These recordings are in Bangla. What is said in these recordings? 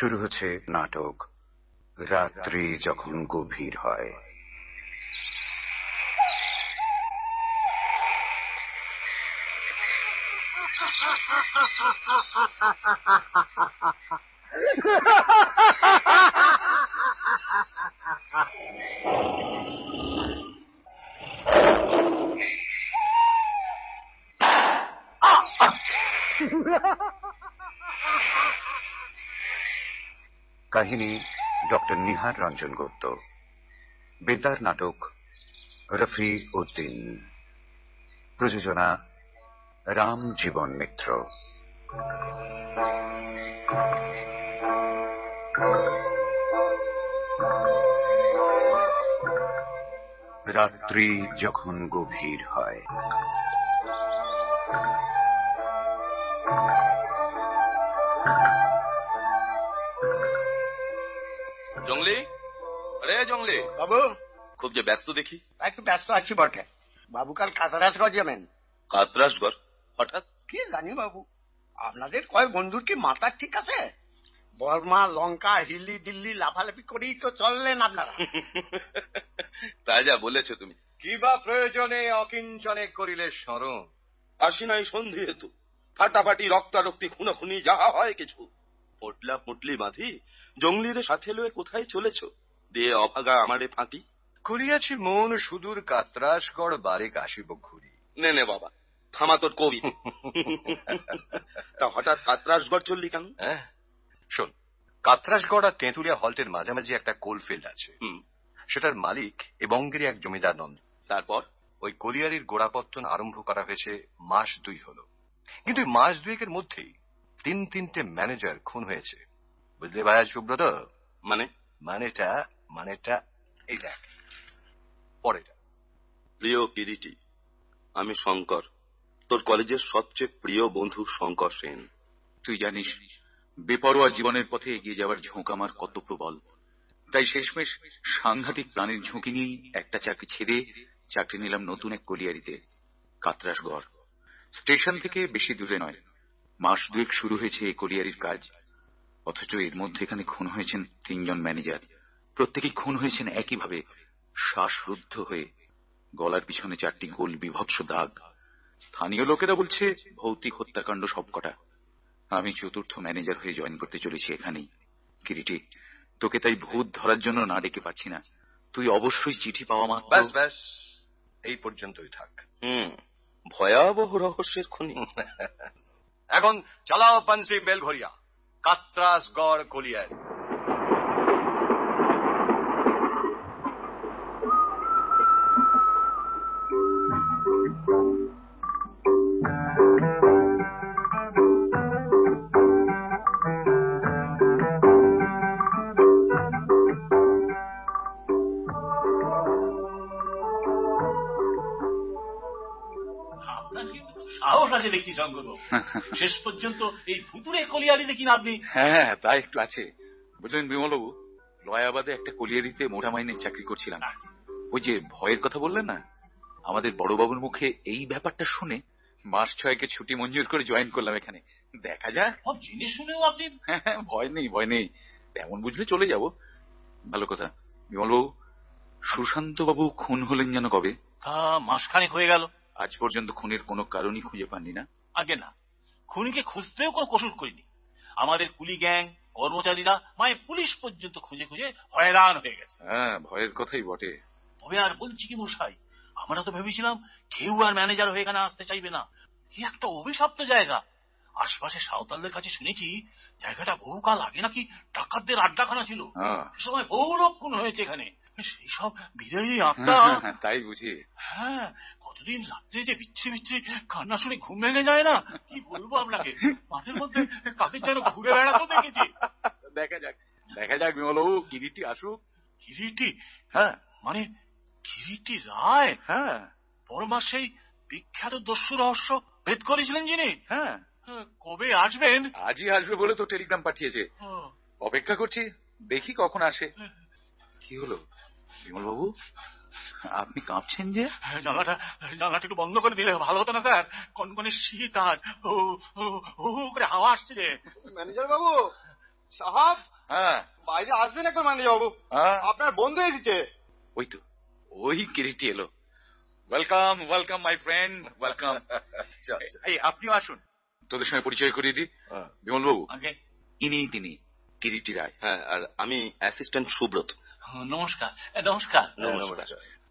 শুরু হচ্ছে নাটক। রাত্রি যখন গভীর হয়। কাহিনী ডক্টর নিহার রঞ্জন গুপ্ত। বেতার নাটক রফি উদ্দিন প্রযোজনা রাম জীবন মিত্র। রাত্রি যখন গভীর হয় আরে জঙ্গলি। বাবু। খুব যে ব্যস্ত দেখি। একটু ব্যস্ত আছি বটে। বাবু কাল কাতারাস যাবেন। কাতরাসগড় হঠাৎ? কি জানি বাবু। আপনাদের কয় বন্ধুর কি মাথা ঠিক আছে? বর্মা লঙ্কা হিলি দিল্লি লাফালাফি করেই তো চললেন আপনারা। তাই যা বলেছ তুমি। কি বা প্রয়োজনে অকিঞ্চনে করিলে স্মরণ? আসি নাই সন্ধি হেতু। ফাটাফাটি রক্তারক্তি খুনাখুনি যাহা হয় কিছু। পটলা পুটলি বাঁধি জঙ্গলিদের সাথে লয়ে কোথায় চলেছ? দিয়ে অভাগা আমারে ফাঁকি। করিয়াছি মন সুদূর কাত্রাসগড় বারেক আসিব ঘুরি। নে নে বাবা থামা তোর কবি। তা হঠাৎ কাতরাসগড় চললি কেন? হ্যাঁ। শোন কাত্রাসগড় আর তেঁতুলিয়া হল্টের মাঝামাঝি একটা কোলফিল্ড আছে। সেটার মালিক এবঙ্গেরই এক জমিদার নন্দ। তারপর? ওই কলিয়ারির গোড়াপত্তন আরম্ভ করা হয়েছে মাস দুই হলো। কিন্তু মাস দুয়েকের মধ্যেই তিন তিনটে ম্যানেজার খুন হয়েছে। বুঝলে ভাইয়া সুব্রত? মানে? মানেটা মানেটা এই দেখ পরেটা প্রিয় কিরিটি আমি শঙ্কর তোর কলেজের সবচেয়ে প্রিয় বন্ধু শঙ্কর সেন। তুই জানিস বেপরোয়া জীবনের পথে এগিয়ে যাওয়ার ঝোঁক আমার কত প্রবল। তাই শেষমেশ সাংঘাতিক প্রাণের ঝুঁকি নিয়েই একটা চাকরি ছেড়ে চাকরি নিলাম নতুন এক কলিয়ারিতে কাতরাসগড় স্টেশন থেকে বেশি দূরে নয় মাস দুয়েক শুরু হয়েছে এই কলিয়ারির কাজ। অথচ এর মধ্যে এখানে খুন হয়েছেন তিনজন ম্যানেজার। প্রত্যেকেই খুন হয়েছেন একইভাবে শ্বাসরুদ্ধ হয়ে গলার পিছনে চারটি গোল বিভৎস দাগ। স্থানীয় লোকেরা বলছে ভৌতিক হত্যাকাণ্ড সবকটা। আমি চতুর্থ ম্যানেজার হয়ে জয়েন করতে চলেছি এখানেই। কিরিটি তোকে তাই ভূত ধরার জন্য না ডেকে পাচ্ছি না। তুই অবশ্যই চিঠি পাওয়া মাত্র ব্যাস ব্যাস। এই পর্যন্তই থাক। হুম ভয়াবহ রহস্যের খনি। এখন চালাও পানসি বেলঘরিয়া কাত্রাসগড় কলিয়ারি। সাহস আছে দেখছি শঙ্করবাবু শেষ পর্যন্ত এই ভুতুরে কলিয়ারি দেখি না আপনি? হ্যাঁ তা একটু আছে। বুঝলেন বিমলবাবু লয়াবাদে একটা কলিয়ারিতে মোটা মাইনের চাকরি করছিলাম। ওই যে ভয়ের কথা বললেন না? আমাদের বড়বাবুর মুখে এই ব্যাপারটা শুনে মাস ছয়কে ছুটি মঞ্জুর করে জয়েন করলাম এখানে। দেখা যাক। সব জেনে শুনেও আপনি? হ্যাঁ, হ্যাঁ, ভয় নেই ভয় নেই। তেমন বুঝলে চলে যাব। ভালো কথা। বিমলবাবু সুশান্ত বাবু খুন হলেন যেন কবে? তা মাসখানেক হয়ে গেল। আজ পর্যন্ত খুনের কোনো কারণই খুঁজে পাননি না? আগে না। খুনিকে খুঁজতেও কোনো কসুর করিনি। আমাদের কুলি গ্যাং কর্মচারীরা মায়ে পুলিশ পর্যন্ত খুঁজে খুঁজে হয়রান হয়ে গেছে। হ্যাঁ ভয়ের কথাই বটে। তবে আর বলছি কি মশাই আমরা তো ভেবেছিলাম কেউ আর ম্যানেজার হয়ে এখানে আসতে চাইবে না। কি একটা অভিশপ্ত জায়গা। আশপাশে সাঁওতালদের কাছে শুনেছি জায়গাটা বহুকাল আগে নাকি ডাকাতদের আড্ডাখানা ছিল। হ্যাঁ। সে সময় বহু লোক খুন হয়েছে এখানে। সেই সব আত্মা। হ্যাঁ, হ্যাঁ, তাই বুঝি। হ্যাঁ কতদিন রাত্রে যে বিচ্ছি বিচ্ছি কান্না শুনে ঘুম ভেঙে যায় না? কি বলব আপনাকে? মাঠের মধ্যে কাদের যেন ঘুরে বেড়াতে দেখেছি। দেখা যাক দেখা যাক বিমলবাবু কিরিটি আসুক। কিরিটি হ্যাঁ মানে কিরিটি রায়? হ্যাঁ। পরমা সেই বিখ্যাত দস্যু রহস্য ভেদ করেছিলেন যিনি। হ্যাঁ। হ্যাঁ, কবে আসবেন? আজই আসবে বলে তো টেলিগ্রাম পাঠিয়েছে। অপেক্ষা করছি দেখি কখন আসে। কি হলো? বিমলবাবু আপনি কাঁপছেন যে? হ্যাঁ, জানলাটা জানলাটা একটু বন্ধ করে দিলে ভালো হতো না স্যার। কনকনে শীত আর ও ও ও করে হাওয়া আসছে যে। ম্যানেজার বাবু সাহাব হ্যাঁ। বাইরে আসবেন একবার ম্যানেজার বাবু হ্যাঁ। আপনার বন্ধু এসেছে। ওই তো ওই কিরিটি এলো। Welcome welcome my friend welcome. আচ্ছা, আচ্ছা। এই আপনিও আসুন। তোদের সঙ্গে পরিচয় করিয়ে দিই। হ্যাঁ। বিমল বাবু ইনি তিনি কিরিটি রায়। হ্যাঁ আর আমি অ্যাসিস্ট্যান্ট সুব্রত। নমস্কার। নমস্কার। নমস্কার।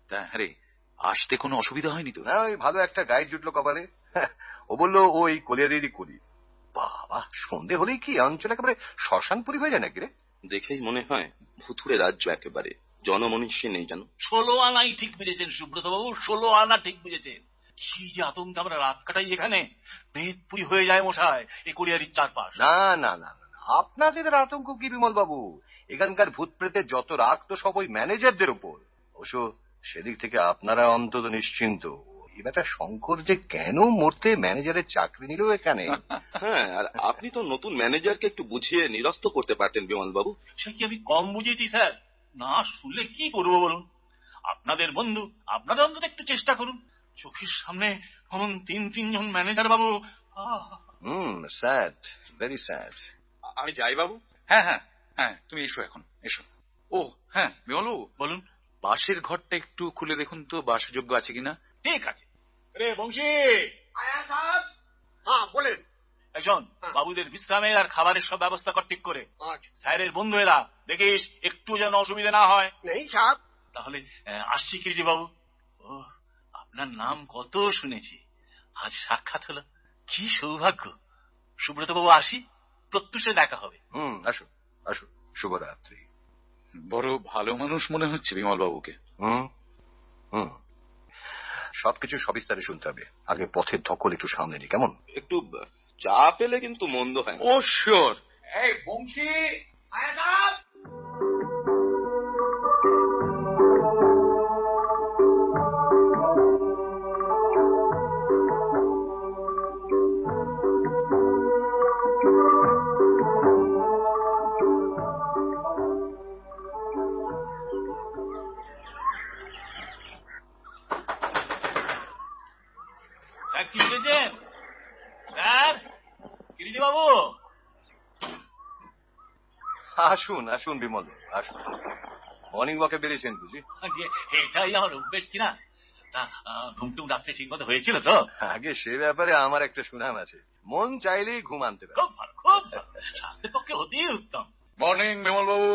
তা হ্যাঁ রে আসতে কোনো অসুবিধা হয়নি তো না ওই ভালো একটা গাইড জুটলো কপালে। ও বলল ও এই কলিয়ারেরই কলি। বাবা সন্ধে হলেই কি? অঞ্চল একেবারে শ্মশানপুরি হয়ে যায় নাকি রে? দেখেই মনে হয় ভুতুরে রাজ্য একেবারে। জনমনীষী নেই জানো ষোলো আনাই ঠিক বুঝেছেন সুব্রত বাবু ষোলো আনা ঠিক বুঝেছেন। কি যে আতঙ্ক আমরা রাত কাটাই এখানে। বেদপুরি হয়ে যায় মশায় এই কলিয়ারির চারপাশ। না না, না। আপনাদের আতঙ্ক কি বিমল বাবু এখানকার ভূত প্রেতের যত রাগ তো সব ওই ম্যানেজারদের উপর। অবশ্য সেদিক থেকে আপনারা অন্তত নিশ্চিন্ত। ব্যাটা শঙ্কর যে কেন মরতে ম্যানেজারের চাকরি নিল এখানে? হ্যাঁ আর আপনি তো নতুন ম্যানেজারকে একটু বুঝিয়ে নিরস্ত করতে পারতেন বিমল বাবু সে কি আমি কম বুঝেছি স্যার? না শুনলে কি করব বলুন? আপনাদের বন্ধু আপনারা অন্তত একটু চেষ্টা করুন। চোখের সামনে অমন তিন তিনজন ম্যানেজার বাবু হুম স্যাড ভেরি স্যাড আমি যাই বাবু। হ্যাঁ হ্যাঁ হ্যাঁ তুমি এসো এখন এসো। ও হ্যাঁ বিমল বাবু বলুন। বাসের ঘরটা একটু খুলে দেখুন তো বাসযোগ্য আছে কিনা? ঠিক আছে। রে বংশী! হ্যাঁ বলেন। এই শোন বাবুদের বিশ্রামের আর খাবারের সব ব্যবস্থা কর ঠিক করে। আচ্ছা। স্যারের বন্ধু এরা দেখিস একটু যেন অসুবিধা না হয়। নেই সাহেব। তাহলে আসছি কিরিজি বাবু? ও আপনার নাম কত শুনেছি। আজ সাক্ষাৎ হলো কি সৌভাগ্য। সুব্রত বাবু আসি। প্রত্যুষে দেখা হবে। হুম আসো আসো শুভরাত্রি। বড় ভালো মানুষ মনে হচ্ছে বিমল বাবুকে হুম হুম। সবকিছু সবিস্তারে শুনতে হবে। আগে পথের ধকল একটু সামনে নি কেমন? একটু চা পেলে কিন্তু মন্দ হয় ও শিওর এই বংশী! আসুন আসুন বিমল আসুন। মর্নিং ওয়াকে বেরিয়েছেন বুঝি? এটাই আমার অভ্যেস কিনা? ঘুমটুম রাত্রে ঠিক মতো হয়েছিল তো? আগে সে ব্যাপারে আমার একটা সুনাম আছে। মন চাইলেই ঘুম আনতে পারে। খুব ভালো খুব স্বাস্থ্যের পক্ষে অতি উত্তম। মর্নিং বিমল বাবু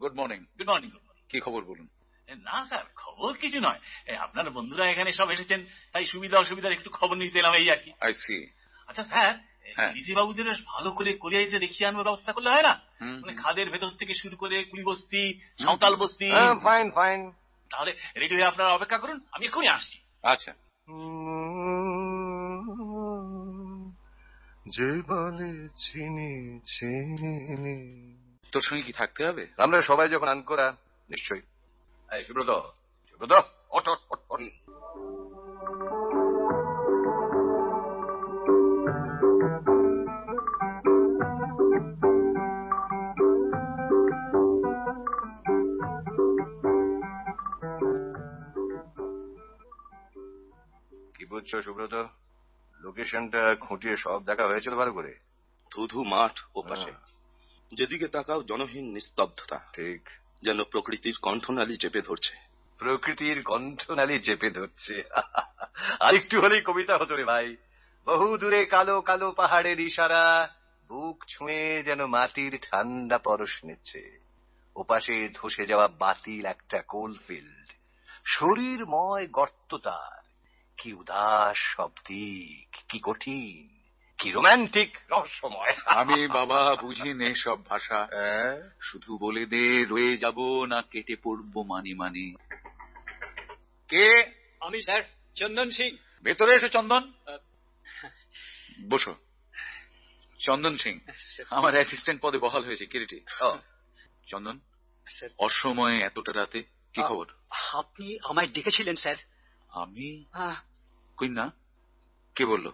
গুড মর্নিং গুড মর্নিং কি খবর বলুন? না স্যার খবর কিছু নয়। আপনার বন্ধুরা এখানে সব এসেছেন তাই সুবিধা অসুবিধার একটু খবর নিতে এলাম এই আর কি। আচ্ছা স্যার হ্যাঁ। বাবুদের ভালো করে কোরিয়াইতে দেখিয়ে আনবার ব্যবস্থা করলে হয় না? মানে খাদের ভেতর থেকে শুরু করে কুড়ি বস্তি। সাঁওতাল বস্তি ফাইন ফাইন তাহলে রেডি হয়ে আপনারা অপেক্ষা করুন আমি এক্ষুনি আসছি। আচ্ছা। যে বলে চিনি চিনি তোর সঙ্গে কি থাকতে হবে? আমরা সবাই যখন আন করা নিশ্চয়ই সুব্রত সুব্রত ওঠ ওঠ ওঠ। বুঝছ সুব্রত। লোকেশনটা খুঁটিয়ে সব দেখা হয়েছিল ভালো করে। ধুধু মাঠ ও পাশে। হ্যাঁ, যেদিকে তাকাও জনহীন নিস্তব্ধতা। ঠিক। যেন প্রকৃতির কণ্ঠনালী চেপে ধরছে। প্রকৃতির কণ্ঠনালী চেপে ধরছে। আরেকটু হলেই কবিতা হতো রে ভাই। বহু দূরে কালো কালো পাহাড়ের ইশারা বুক ছুঁয়ে যেন মাটির ঠান্ডা পরশ নিচ্ছে। ওপাশে ধসে যাওয়া বাতিল একটা কোলফিল্ড। শরীরময় গর্ত তার কি উদাস সব দিক কি কঠিন কি রোমান্টিক? রহস্যময়। আমি বাবা বুঝি নে সব ভাষা। হ্যাঁ? শুধু বলে দে রয়ে যাব না কেটে পড়ব মানে মানে। কে? আমি স্যার চন্দন সিং। ভেতরে এসো চন্দন। বসো। চন্দন সিং আমার অ্যাসিস্ট্যান্ট পদে বহাল হয়েছে কিরিটি। চন্দন স্যার। অসময়ে এতটা রাতে কি খবর? আপনি আমায় ডেকেছিলেন স্যার। আমি? কই না। কে বলল?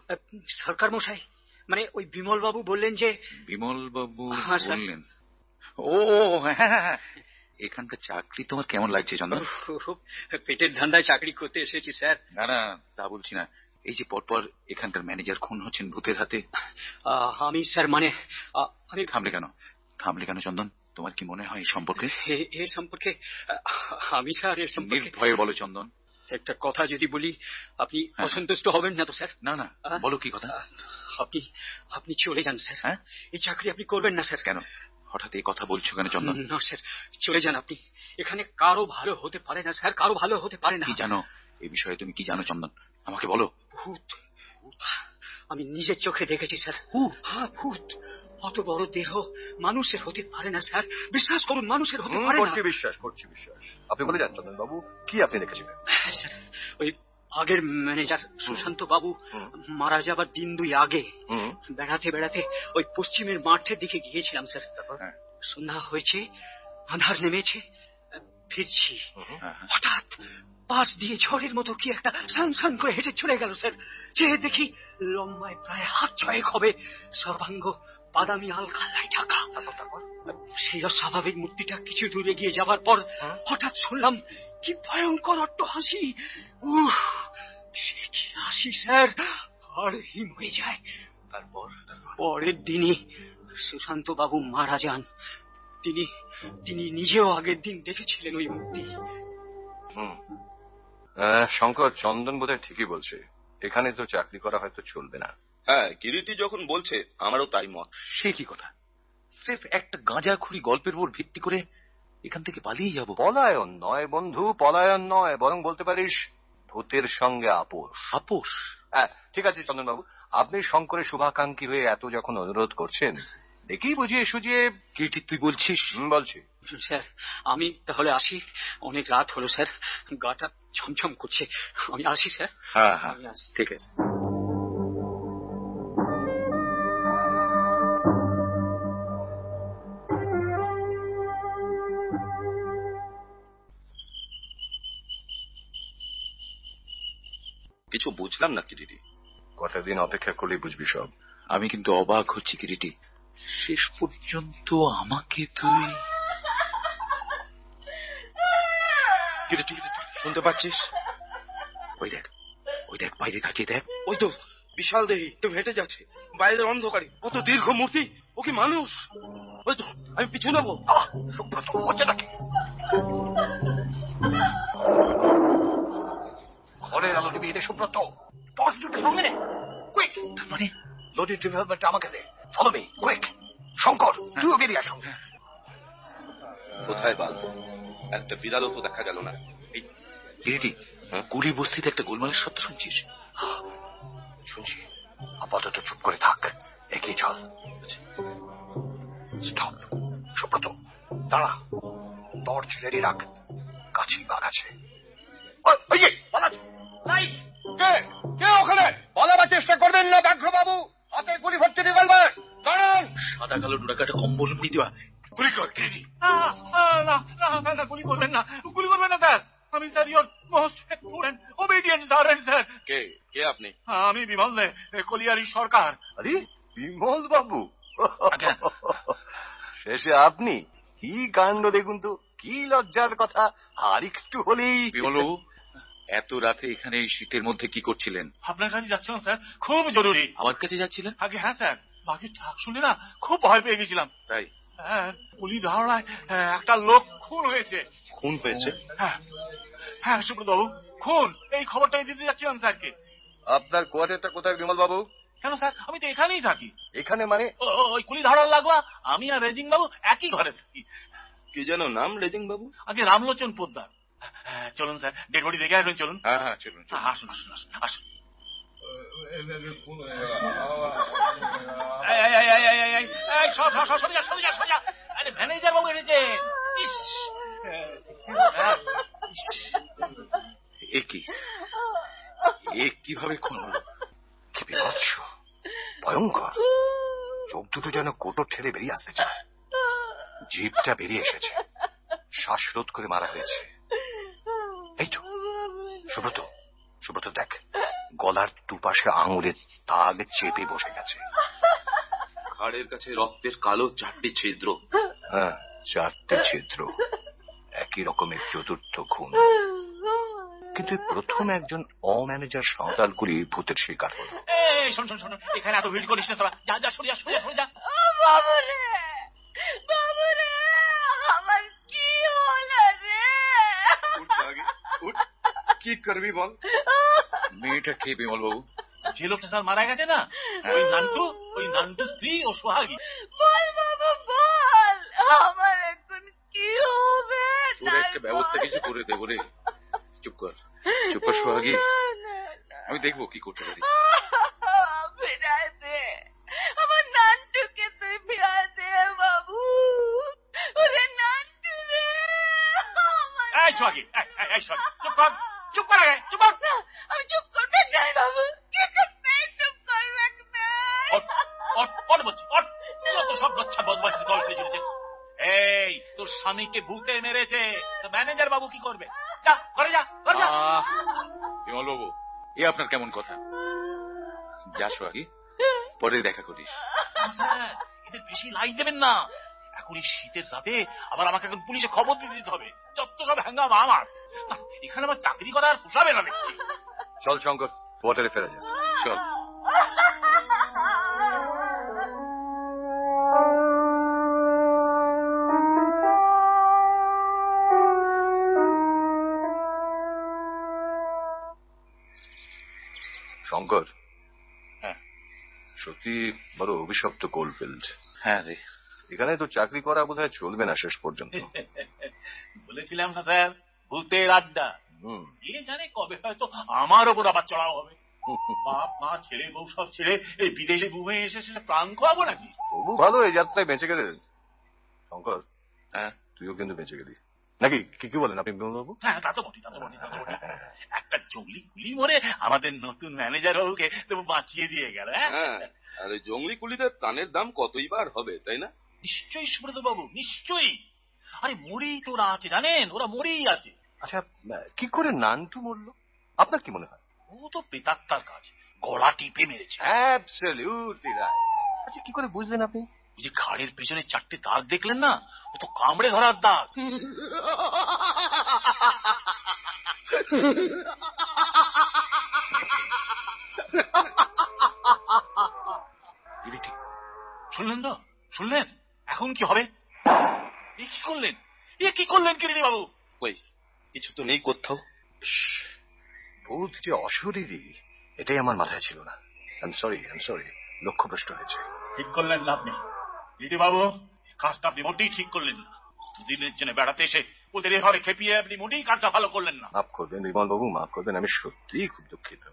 সরকার মশাই মানে ওই বিমল বাবু বললেন যে বিমল বাবু হ্যাঁ, বললেন। ও হ্যাঁ হ্যাঁ। এখানকার চাকরি তোমার কেমন লাগছে চন্দন? পেটের ধান্দায় চাকরি করতে এসেছি স্যার। না না তা বলছি না। এই যে পরপর এখানকার ম্যানেজার খুন হচ্ছেন ভূতের হাতে। আমি স্যার মানে আমি থামলে কেন? থামলে কেন চন্দন? তোমার কি মনে হয় এই সম্পর্কে? এ- সম্পর্কে আমি স্যার এর সম্পর্কে ভয়ে বলো চন্দন। একটা কথা যদি বলি আপনি হ্যাঁ। অসন্তুষ্ট হবেন না তো স্যার? না না বলো কি কথা? আপনি আপনি চলে যান স্যার। হ্যাঁ? এই চাকরি আপনি করবেন না স্যার। কেন? হঠাৎ এই কথা বলছো কেন চন্দন? না স্যার চলে যান আপনি। এখানে কারও ভালো হতে পারে না স্যার কারও ভালো হতে পারে না। কি জানো? এই বিষয়ে তুমি কি জানো চন্দন? আমাকে বলো। ভূত আমি নিজের চোখে দেখেছি স্যার। হ্যাঁ ভূত। অত বড় দেহ মানুষের হতে পারে না স্যার। বিশ্বাস করুন মানুষের হতে পারে না। করছি বিশ্বাস করছি বিশ্বাস। আপনি বলে যান চন্দন বাবু কি আপনি দেখেছিলেন? হ্যাঁ, স্যার ওই আগের ম্যানেজার সুশান্ত বাবু মারা যাবার দিন দুই আগে বেড়াতে বেড়াতে ওই পশ্চিমের মাঠের দিকে গিয়েছিলাম স্যার। হ্যাঁ। সন্ধ্যা হয়েছে আধার নেমেছে ফিরছি। হ্যাঁ। হঠাৎ পাশ দিয়ে ঝড়ের মতো কি একটা সান সান করে হেঁটে চলে গেল স্যার। চেয়ে দেখি লম্বায় প্রায় হাত ছয়েক হবে সর্বাঙ্গ বাদামি আল আলখাল্লায় ঢাকা। সেই অস্বাভাবিক মূর্তিটা কিছু দূরে গিয়ে যাবার পর হ্যাঁ। হঠাৎ শুনলাম কি ভয়ঙ্কর অট্ট হাসি। উহ সে কি হাসি স্যার? আর হিম হয়ে যায়। তারপর? পরের দিনই সুশান্ত বাবু মারা যান। তিনি তিনি নিজেও আগের দিন দেখেছিলেন ওই মূর্তি। শঙ্কর চন্দন বোধহয় ঠিকই বলছে। এখানে তো চাকরি করা হয়তো চলবে না। হ্যাঁ কিরিটি যখন বলছে আমারও তাই মত। সে কি কথা? স্রেফ একটা গাঁজাখুরি গল্পের উপর ভিত্তি করে এখান থেকে পালিয়ে যাব। পলায়ন নয় বন্ধু পলায়ন নয় বরং বলতে পারিস ভূতের সঙ্গে আপোষ। আপোষ? হ্যাঁ ঠিক আছে চন্দন বাবু আপনি শঙ্করের শুভাকাঙ্ক্ষী হয়ে এত যখন অনুরোধ করছেন দেখি বুঝিয়ে সুঝিয়ে কিটি তুই বলছিস? বলছি। স্যার আমি তাহলে আসি। অনেক রাত হলো স্যার। গাটা ছমছম করছে। আমি আসি স্যার। হ্যাঁ হ্যাঁ। আমি ঠিক আছে। কিছু বুঝলাম না কিরিটি। কটা দিন অপেক্ষা করলেই বুঝবি সব। আমি কিন্তু অবাক হচ্ছি কিরিটি। শেষ পর্যন্ত আমাকে তুই কিরিটি শুনতে পাচ্ছিস? ওই দেখ ওই দেখ বাইরে তাকিয়ে দেখ। ওই তো বিশাল দেহি তো হেঁটে যাচ্ছে। বাইরের অন্ধকারে কত দীর্ঘ মূর্তি ও কি মানুষ? ওই তো আমি পিছু নেব। হচ্ছে নাকি? ঘরের আলো টিভি এতে সুব্রত। টর্চ দুটো সঙ্গে নে। কুইক মানে? আমাকে দে। ফলো মি কুইক শঙ্কর তুইও বেরিয়ে আস। কোথায় বাল একটা বিড়ালও তো দেখা গেল না। কিরিটি হ্যাঁ? কুড়ি বস্তিতে একটা গোলমালের শব্দ শুনছিস? শুনছি। আপাতত চুপ করে থাক। এগিয়ে চল। স্টপ সুব্রত দাঁড়া। টর্চ রেডি রাখ। কাছেই বাঘ আছে। ওই- ওই লাইট! কে? কে ওখানে? পালাবার চেষ্টা করবেন না ব্যাঘ্রবাবু। হাতে গুলি ভর্তি রিভলভার দাঁড়ান। সাদা কালো ডোরাকাটা কম্বল দেওয়া গুলি কর রেডি না না না না গুলি করবেন না। গুলি করবেন না স্যার। আমি sir your most student obedient servant sir. কে? কে আপনি? আমি বিমল দে কলিয়ারি সরকার। আরে বিমল বাবু শেষে আপনি কি কাণ্ড দেখুন তো? কি লজ্জার কথা? আর একটু হলেই বিমলবাবু এত রাতে এখানে এই শীতের মধ্যে কি করছিলেন? আপনার কাছে যাচ্ছিলাম স্যার। খুব জরুরি। আমার কাছে যাচ্ছিলেন? আগে হ্যাঁ স্যার। বাকি ডাক শুনে না খুব ভয় পেয়ে গেছিলাম। তাই? স্যার পুলি ধারণায় আহ, একটা লোক খুন হয়েছে। খুন হয়েছে? হ্যাঁ। হ্যাঁ সুব্রত বাবু খুন। এই খবরটাই দিতে যাচ্ছিলাম স্যারকে। আপনার কোয়ার্টারটা কোথায় বিমল বাবু কেন স্যার? আমি তো এখানেই থাকি। এখানে মানে? ওই কুলি ধারার লাগোয়া আমি আর রেজিং বাবু একই ঘরে থাকি। কি যেন নাম রেজিং বাবু আগে রামলোচন পোদ্দার। হ্যাঁ, চলুন স্যার ডেড বডি দেখে আসবেন চলুন হ্যাঁ হ্যাঁ চলুন আসুন আসুন আসুন আসুন ভয়ঙ্কর চোখ দুটো যেন কোটো ঠেলে বেরিয়ে আসতে চায় জিভটা বেরিয়ে এসেছে শ্বাসরোধ করে মারা হয়েছে এই তো সুব্রত সুব্রত দেখ গলার দুপাশে আঙুলের তাগ চেপে বসে গেছে। ঘাড়ের কাছে রক্তের কালো চারটি ছিদ্র। হ্যাঁ চারটে ছিদ্র। একই রকমের চতুর্থ খুন কিন্তু প্রথম একজন অম্যানেজার সাঁওতালগুলি ভূতের শিকার হলো। এই, শোন, শোন, শোন, এখানে এত ভিড় করিস না তোরা। যা, যা, সরে যা, সরে যা, সরে যা। বাবুরে বাবুরে কি করবি বল। মেয়েটা কে বিমল বাবু। যে লোকটা স্যার মারা গেছে না ওই নান্টু ওই নান্টু স্ত্রী ও সোহাগী। বল বাবা বল। আমার এখন কি হবে? তোর একটা ব্যবস্থা কিছু করে দেবো রে। চুপ কর চুপ কর সোহাগী। আমি দেখব কি করতে পারি। ফিরায় দে। কি করবে? যা ঘরে যা ঘরে যা। আহ, এ আপনার কেমন কথা? যা সোহাগী পরে দেখা করিস। এদের বেশি লাইন দেবেন না। এখন এই শীতের রাতে আবার আমাকে এখন পুলিশে খবর দিয়ে দিতে হবে। যত সব হ্যাঙ্গাম আমার। না, এখানে আমার চাকরি করা আর পোষাবে না দেখছি। চল শঙ্কর কোয়ার্টারে ফেরা যাক। চল। শঙ্কর। হ্যাঁ। সত্যি বড় অভিশপ্ত কোলফিল্ড। হ্যাঁ রে। এখানে তো চাকরি করা বোধহয় চলবে না শেষ পর্যন্ত। বলেছিলাম না স্যার ভূতের আড্ডা। হুম। এ জানে কবে হয়তো আমার ওপর আবার চড়াও হবে। বাপ মা ছেলে বউ সব ছেড়ে এই বিদেশে বুমে এসে সে প্রাণ খোয়াবো নাকি? তবু ভালো এই যাত্রায় বেঁচে গেলে। শঙ্কর হ্যাঁ। তুইও কিন্তু বেঁচে গেলি। নাকি কি কি বলেন আপনি বিমলবাবু? হ্যাঁ তা তো বটি তা তো বটি তা তো বটি একটা জঙ্গলি গুলি মরে আমাদের নতুন ম্যানেজার বাবুকে বাঁচিয়ে দিয়ে গেল হ্যাঁ? হ্যাঁ আর ওই জঙ্গলি কুলিদের প্রাণের দাম কতই বার হবে তাই না? নিশ্চয়ই সুব্রত বাবু নিশ্চয়ই। আরে মরেই তো ওরা আছে জানেন? ওরা মরেই আছে। আচ্ছা কি করে নানটু মরলো? আপনার কি মনে হয়? ও তো প্রেতাত্মার কাজ গলা টিপে মেরেছে। অ্যাবসলিউটলি রাইট আচ্ছা কি করে বুঝলেন আপনি? ওই যে ঘাড়ের পেছনে চারটে দাগ দেখলেন না? ও তো কামড়ে ধরার দাগ। শুনলেন তো? শুনলেন? এখন কি হবে? এ কি করলেন? এ কি করলেন কিরিটি বাবু? ওই কিছু তো নেই কোথাও ভূত যে অশরীরী এটাই আমার মাথায় ছিল না। আই সরি আই সরি লক্ষ্যভ্রষ্ট হয়েছে। ঠিক করলেন না আপনি দিদি বাবু কাজটা আপনি মোটেই ঠিক করলেন না। দুদিনের জন্য বেড়াতে এসে ওদের এভাবে খেপিয়ে আপনি মোটেই কাজটা ভালো করলেন না। মাফ করবেন বিমল বাবু মাফ করবেন, আমি সত্যিই খুব দুঃখিত।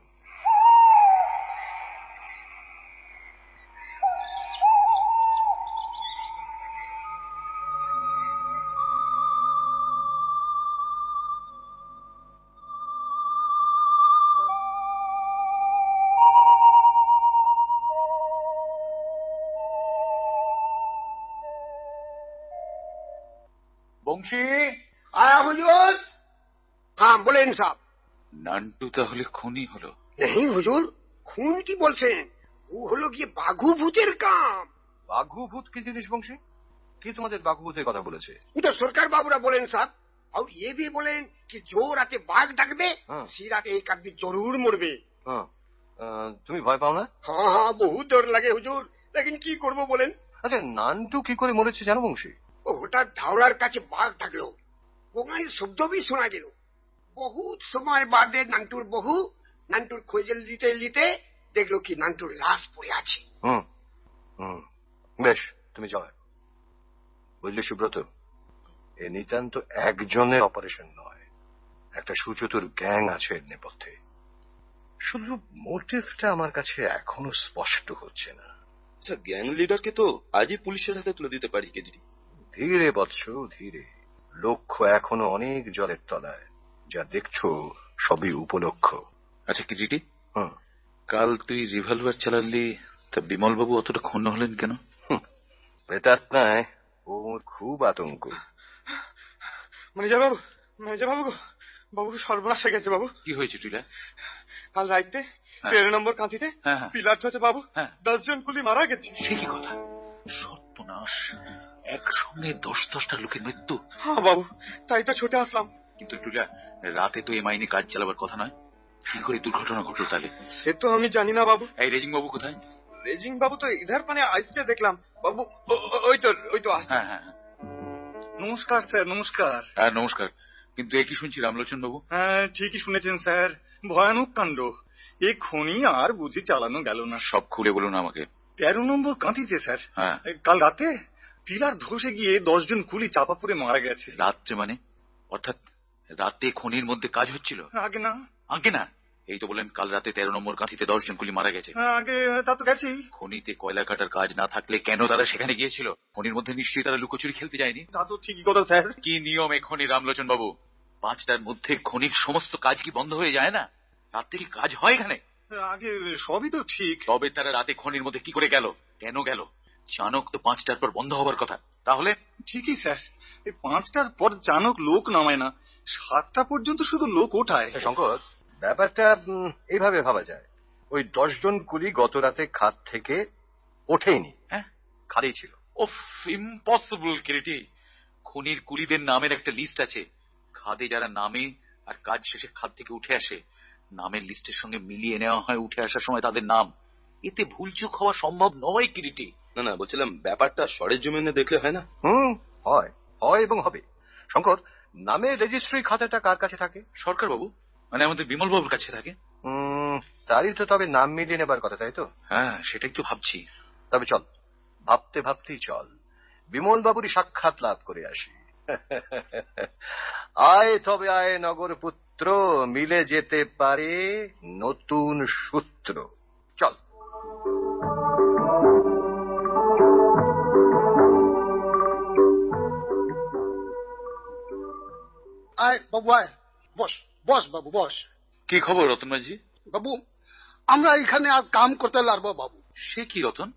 বলছেন সব নান্টু তাহলে খুনি হলো। নেই হুজুর খুন কি বলছেন? ও হলো গিয়ে বাঘু ভূতের কাম। বাঘু ভূত কি জিনিস বংশী? কি তোমাদের বাঘু ভূতের কথা বলেছে? তো সরকার বাবুরা বলেন সব আর এ ভি বলেন কি জো রাতে বাঘ ডাকবে হ্যাঁ। সি রাতে এক আদমি জরুর মরবে। হ্যাঁ। তুমি ভয় পাও না? হ্যাঁ হ্যাঁ বহুত ডর লাগে হুজুর। লেকিন কি করব বলেন? আচ্ছা নান্টু কি করে মরেছে জানো বংশী? ও হঠাৎ ধাওড়ার কাছে বাঘ থাকল ওখানে শব্দ বি শোনা গেল। বহুত সময় বাদে নান্টুর বহু নান্টুর খোঁজল দিতে দিতে দেখল কি নান্টুর লাশ পড়ে আছে। হুম হুম বেশ তুমি যাও। বুঝলি সুব্রত এ নিতান্ত একজনের অপারেশন নয় একটা সুচতুর গ্যাং আছে এর নেপথ্যে। শুধু মোটিভটা আমার কাছে এখনও স্পষ্ট হচ্ছে না। আচ্ছা গ্যাং লিডারকে তো আজই পুলিশের হাতে তুলে দিতে পারি কেজিরি। ধীরে বৎস ধীরে। লক্ষ্য এখনও অনেক জলের তলায়। যা দেখছ সবই উপলক্ষ। আচ্ছা কিরিটি কাল তুই রিভলভার চালালি তা বিমল বাবু অতটা ক্ষুণ্ণ হলেন কেন? প্রেতাত্মায় ওর খুব আতঙ্ক। বাবু ম্যানেজার বাবু বাবু সর্বনাশ হয়ে গেছে বাবু। কি হয়েছে টুইলা? কাল রাইতে হ্যাঁ। তেরো নম্বর কাঁথিতে হ্যাঁ হ্যাঁ। পিলার ধরেছে বাবু। হ্যাঁ। দশজন কুলি মারা গেছে। সে কি কথা? সর্বনাশ। একসঙ্গে দশ দশটা লোকের মৃত্যু? হ্যাঁ বাবু তাই তো ছুটে আসলাম। কিন্তু টুইলা রাতে তো এম আইনে কাজ চালাবার কথা নয়। কি করে দুর্ঘটনা ঘটলো তাহলে? সে তো আমি জানি না বাবু। এই রেজিং বাবু কোথায়? রেজিং বাবু তো ইধার মানে আজকে দেখলাম। বাবু ওই তো ওই তো আসছে। হ্যাঁ হ্যাঁ হ্যাঁ। নমস্কার স্যার নমস্কার। হ্যাঁ নমস্কার। কিন্তু একই শুনছি রামলোচন বাবু? হ্যাঁ ঠিকই শুনেছেন স্যার। ভয়ানক কাণ্ড। এ খনি আর বুঝি চালানো গেল না। সব খুলে বলুন আমাকে। তেরো নম্বর কাঁথিতে স্যার। হ্যাঁ। কাল রাতে পিলার ধসে গিয়ে দশজন কুলি চাপা পড়ে মারা গেছে। রাত্রে মানে? অর্থাৎ রাতে খনির মধ্যে কাজ হচ্ছিল? আগে না। আগে না? এই তো বলেন কাল রাতে তেরো নম্বর কাঁথিতে দশজন কুলি মারা গেছে। আগে তা তো গেছেই খনিতে কয়লা কাটার কাজ না থাকলে কেন তারা সেখানে গিয়েছিল? খনির মধ্যে নিশ্চয়ই তারা লুকোচুরি খেলতে যায়নি? তা তো ঠিকই কথা স্যার। কি নিয়ম এ খনি রামলোচন বাবু পাঁচটার মধ্যে খনির সমস্ত কাজ কি বন্ধ হয়ে যায় না? রাত্রে কি কাজ হয় এখানে? আগে সবই তো ঠিক। তবে তারা রাতে খনির মধ্যে কি করে গেল? কেন গেল? চানক তো পাঁচটার পর বন্ধ হবার কথা। তাহলে? ঠিকই স্যার। এই পাঁচটার পর জানক লোক নামায় না। সাতটা পর্যন্ত শুধু লোক ওঠায়। শঙ্কর ব্যাপারটা এইভাবে ভাবা যায়। ওই দশজন কুলি গত রাতে খাত থেকে ওঠেইনি। হ্যাঁ? খালি ছিল। ওফ ইম্পসিবল কিরিটি। খনির কুলিদের নামের একটা লিস্ট আছে। খাদে যারা নামে আর কাজ শেষে খাদ থেকে উঠে আসে নামের লিস্টের সঙ্গে মিলিয়ে নেওয়া হয় উঠে আসার সময় তাদের নাম। এতে ভুলচুক হওয়া সম্ভব নয় কিরিটি। না না বলছিলাম ব্যাপারটা সরেজমিনে দেখলে হয় না? হুম হয় হয় এবং হবে। শঙ্কর নামের রেজিস্ট্রি খাতাটা কার কাছে থাকে? সরকার বাবু মানে আমাদের বিমল বাবুর কাছে থাকে। তারই তো তবে নাম মিলিয়ে নেবার কথা তাই তো? হ্যাঁ সেটাই তো ভাবছি। তবে চল ভাবতে ভাবতেই চল। বিমল বাবুরই সাক্ষাৎ লাভ করে আসি। আয় তবে আয় নগর পুত্র মিলে যেতে পারে নতুন সূত্র। চল। আয় বাবু আয়। বস বস বাবু বস। কি খবর রতন মাঝি বাবু আমরা এখানে আর কাম করতে বাবু। সে কি রতন?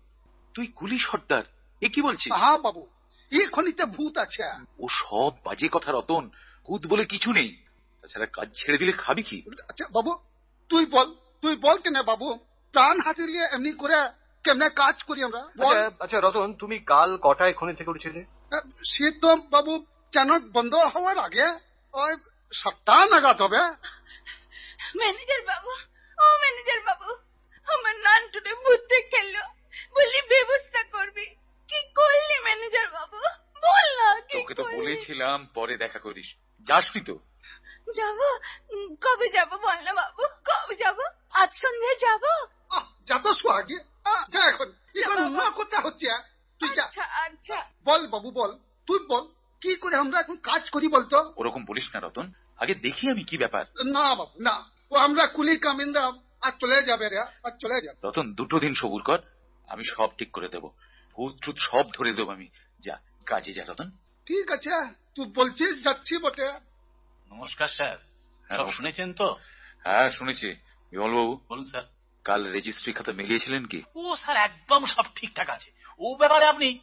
তুই কুলি সর্দার। এ কি বলছিস? হ্যাঁ বাবু। এই খনিতে ভূত আছে। ও সব বাজে কথা রতন। ভূত বলে কিছু নেই। তাছাড়া কাজ ছেড়ে দিলে খাবি কি? আচ্ছা বাবু তুই বল তুই বল কেনে বাবু? প্রাণ হাতিয়ে এমনি করে কেমনে কাজ করি আমরা? বল। আচ্ছা আচ্ছা রতন তুমি কাল কটায় খনি থেকে উঠেছিলে? সে তো বাবু চানক বন্ধ হওয়ার আগে ওই সাতটা নাগাদ হবে। ম্যানেজার বাবু ও ম্যানেজার বাবু আমার ভূতে খেললো বললি ব্যবস্থা করবি। কি করলি ম্যানেজার বাবু? বল না তোকে তো বলেছিলাম পরে দেখা করিস। যাসনি তো? যাব। কবে যাব বল না বাবু? কবে যাব? আজ সন্ধ্যায় যাব? আহ, যা তো সোহাগে যা এখন। এখন। উন্নয়ন করতে হচ্ছে তুই যা। আচ্ছা আচ্ছা। বল বাবু বল। তুই বল। কি করে আমরা এখন কাজ করি বলতো? ওরকম বলিস না রতন। আগে দেখি আমি কি ব্যাপার। না বাবু না। ও আমরা কুলি কামিন্দা আর চলে যাবে রে আর চলে যাবে। রতন দুটো দিন সবুর কর আমি সব ঠিক করে দেব। ভূত সব ধরে দেবো আমি। যা কাজে যা রতন। ঠিক আছে তুই বলছিস যাচ্ছি বটে। নমস্কার স্যার। হ্যাঁ, সব শুনেছেন তো? হ্যাঁ শুনেছি। বিমল বাবু। বলুন স্যার। কাল রেজিস্ট্রি খাতা মিলিয়েছিলেন কি? ও স্যার একদম সব ঠিকঠাক আছে। ও ব্যাপারে আপনি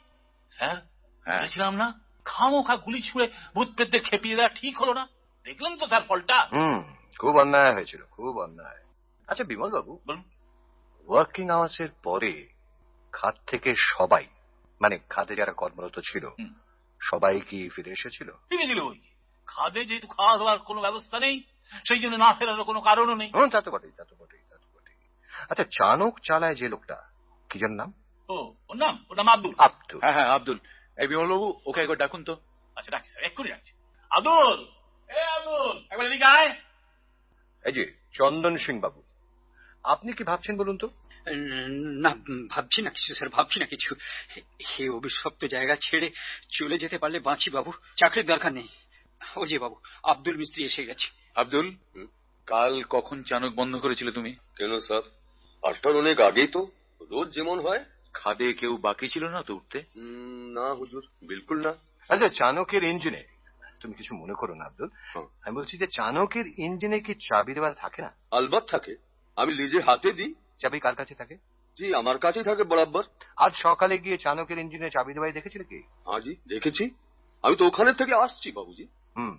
স্যার হ্যাঁ। বলেছিলাম না? খামোখা গুলি ছুঁড়ে ভূত প্রেতদের খেপিয়ে দেওয়া ঠিক হলো না। দেখলেন তো স্যার ফলটা? হুম খুব অন্যায় হয়েছিল খুব অন্যায়। আচ্ছা বিমল বাবু বলুন। ওয়ার্কিং আওয়ার্সের পরে খাত থেকে সবাই মানে খাতে যারা কর্মরত ছিল সবাই কি ফিরে এসেছিল? ফিরেছিল ওই। খাদে যেহেতু খাওয়া দাওয়ার কোনো ব্যবস্থা নেই সেই জন্য না ফেরারও কোনো কারণও নেই। হুম তা তো বটেই তা তো বটেই তা তো বটেই। আচ্ছা চানক চালায় যে লোকটা কি যেন নাম? ও ওর নাম? ওর নাম আব্দুল। আব্দুল। হ্যাঁ হ্যাঁ আব্দুল। এই বিমল বাবু ওকে একবার ডাকুন তো। আচ্ছা রাখছি স্যার এক্ষুনি রাখছি আব্দুল এ আব্দুল একবার এদিকে আয়। এই যে চন্দন সিং বাবু আপনি কি ভাবছেন বলুন তো? না ভাবছি না কিছু স্যার ভাবছি না কিছু। হে অভিশপ্ত জায়গা ছেড়ে চলে যেতে পারলে বাঁচি বাবু চাকরির দরকার নেই। ও যে বাবু আব্দুল মিস্ত্রি এসে গেছে। আব্দুল কাল কখন চানক বন্ধ করেছিলে তুমি? কেন স্যার? আটটার অনেক আগেই তো রোজ যেমন হয় খাদে কেউ বাকি ছিল না তো উঠতে? না হুজুর বিলকুল না। আচ্ছা চানকের ইঞ্জিনে। তুমি কিছু মনে করো না আব্দুল। আমি বলছি যে চানকের ইঞ্জিনে কি চাবি দেওয়া থাকে না? আলবাত থাকে। আমি নিজে হাতে দিই। চাবি কার কাছে থাকে? জি আমার কাছেই থাকে বরাবর। আজ সকালে গিয়ে চানকের ইঞ্জিনে চাবি দেওয়াই দেখেছিলে কি? হ্যাঁ জি দেখেছি। আমি তো ওখানে থেকে আসছি বাবুজি। হুম।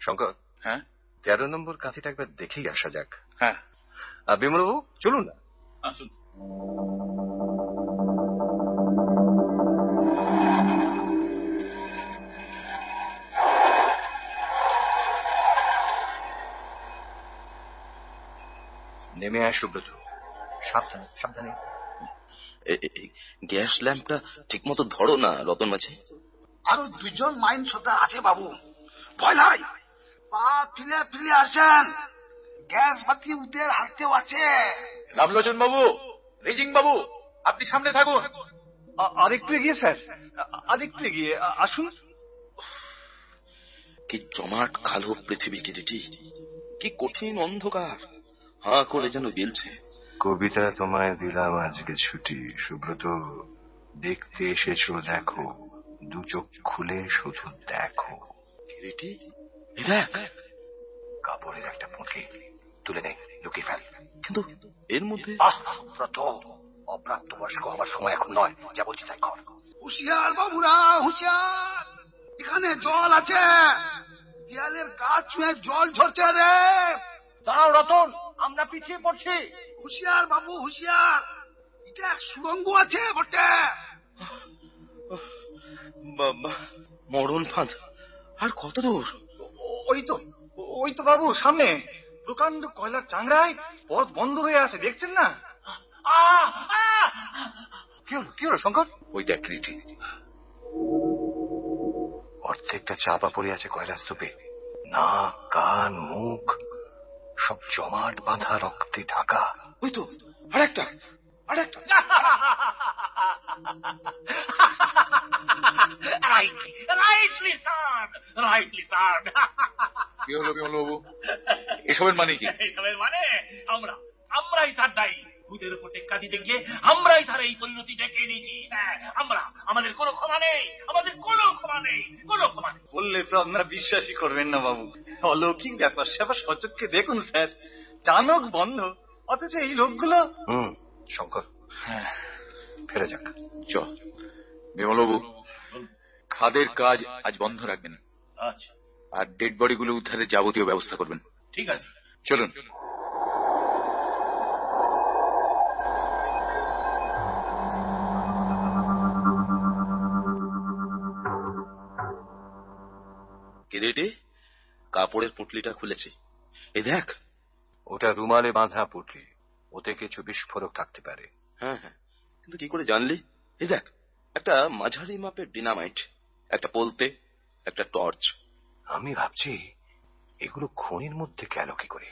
শঙ্কর হ্যাঁ? তেরো নম্বর কাঁথিটা একবার দেখেই আসা যাক। হ্যাঁ। আর বিমলবাবু চলুন না। আসুন। নেমে আয় সুব্রত সাবধানে সাবধানে। গ্যাস ল্যাম্পটা ঠিক মতো ধরো না রতন মাঝে। আরও দুজন মাইন সর্দার আছে বাবু। ভয় নাই। পা ফিলে ফিলে আসেন। গ্যাস বাতি উদের হাতেও আছে। রামলোচন বাবু রিজিং বাবু আপনি সামনে থাকুন। আরেকটু এগিয়ে স্যার। আরেকটু এগিয়ে আসুন। কি জমাট কালো পৃথিবী কি কঠিন অন্ধকার। হাঁ করে যেন গেলছে কবিতা তোমায় দিলাম আজকে ছুটি। সুব্রত দেখতে এসেছ দেখো। দু চোখ খুলে শুধু দেখো। কাপড়ের একটা পুঁটলি তুলে নেই লুকিয়ে ফেল। কিন্তু এর মধ্যে? আহ সুব্রত অপ্রাপ্তবয়স্ক হবার সময় এখন নয়। যা বলছি তাই কর। হুঁশিয়ার বাবুরা হুঁশিয়ার! এখানে জল আছে। দেয়ালের কাজ ছুঁয়ে জল ঝরছে রে। দাঁড়াও রতন। আমরা পিছিয়ে পড়ছি। হুঁশিয়ার বাবু হুঁশিয়ার। এটা এক সুরঙ্গ আছে বটে। বাবা মরণ ফাঁদ। আর কত দূর? ওই তো ওই তো বাবু সামনে। প্রকাণ্ড কয়লার চাংড়ায় পথ বন্ধ হয়ে আছে দেখছেন না! কি হলো কি হলো শঙ্কর? ওই দেখ রীতি। অর্ধেকটা চাপা পড়ে আছে কয়লা স্তূপে। নাক কান মুখ। সব জমাট বাঁধা রক্তে ঢাকা। ওই তো আরেকটা আরেকটা। Rightly rightly sir rightly sir কি হলো বিমল বাবু এসবের মানে কি? এসবের মানে আমরা আমরাই তার দায়ী। ভূতের উপর টেক্কা দিতে গিয়ে আমরাই তার এই পরিণতি ডেকে নিয়েছি হ্যাঁ, আমরা। আমাদের কোনো ক্ষমা নেই। আমাদের কোনো ক্ষমা নেই। কোনো ক্ষমা নেই। বললে তো আপনারা বিশ্বাসই করবেন না বাবু। অলৌকিক ব্যাপার স্যাপার সচক্ষে দেখুন স্যার। চানক বন্ধ। অথচ এই লোকগুলো হুম শঙ্কর। ফেরে যাক। চ বিমল বাবু খাদের কাজ আজ বন্ধ রাখবেন। আচ্ছা। আর ডেড বডিগুলো উদ্ধারের যাবতীয় ব্যবস্থা করবেন। ঠিক আছে। চলুন। কিরিটি কাপড়ের পুটলিটা খুলেছি। এই দেখ। ওটা রুমালে বাঁধা পুটলি। ওতে কিছু বিস্ফোরক থাকতে পারে। হ্যাঁ হ্যাঁ। কিন্তু কি করে জানলি? এই দেখ একটা মাঝারি মাপের ডিনামাইট একটা পোলতে একটা টর্চ। আমি ভাবছি এগুলো খনির মধ্যে গেল কি করে?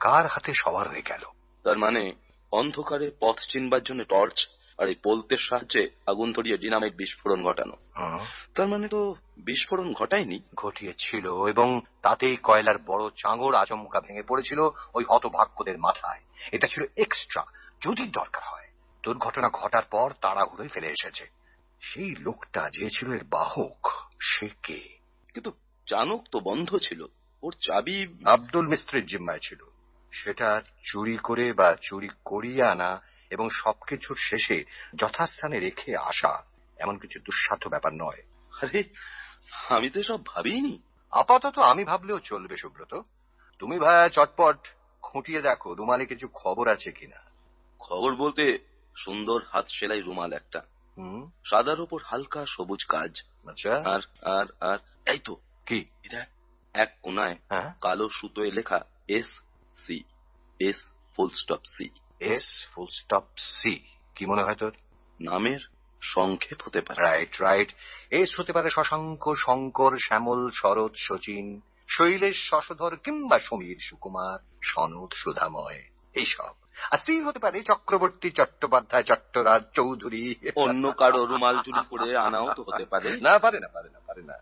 কার হাতে সবার হয়ে গেল? তার মানে অন্ধকারে পথ চিনবার জন্য টর্চ? আর এই পোলতের সাহায্যে আগুন ধরিয়ে ডিনামাইট বিস্ফোরণ ঘটানো। তার মানে তো বিস্ফোরণ ঘটায়নি? ঘটিয়েছিল এবং তাতেই কয়লার বড় চাঙড় আচমকা ভেঙে পড়েছিল ওই হতভাগ্যদের মাথায়। এটা ছিল এক্সট্রা যদি দরকার হয়। দুর্ঘটনা ঘটার পর তাড়াহুড়োই ফেলে এসেছে। সেই লোকটা যে ছিল এর বাহক সে কে? কিন্তু চানক তো বন্ধ ছিল। ওর চাবি আব্দুল মিস্ত্রির জিম্মায় ছিল। সেটা চুরি করে বা চুরি করিয়ে আনা এবং সবকিছুর শেষে যথাস্থানে রেখে আসা এমন কিছু দুঃসাধ্য ব্যাপার নয়। আরে আমি তো সব ভাবিনি। আপাতত আমি ভাবলেও চলবে সুব্রত। তুমি ভাইয়া চটপট খুঁটিয়ে দেখো রুমালে কিছু খবর আছে কিনা। খবর বলতে সুন্দর হাত সেলাই রুমাল একটা। হুম? সাদার উপর হালকা সবুজ কাজ। আচ্ছা। আর আর আর এই তো। কি? এটা এক কোনায় হ্যাঁ। কালো সুতোয় লেখা S C S full stop C. S full stop C কি মনে হয় তোর? নামের সংক্ষেপ হতে পারে। রাইট রাইট এস হতে পারে শশাঙ্ক শঙ্কর শ্যামল শরৎ শচীন শৈলেশ শশধর কিংবা সমীর সুকুমার সনদ সুধাময় এইসব। আর সি হতে পারে চক্রবর্তী চট্টোপাধ্যায় চট্টরাজ চৌধুরী। অন্য কারও রুমাল চুরি করে আনাও তো হতে পারে। না পারে না পারে না পারে না।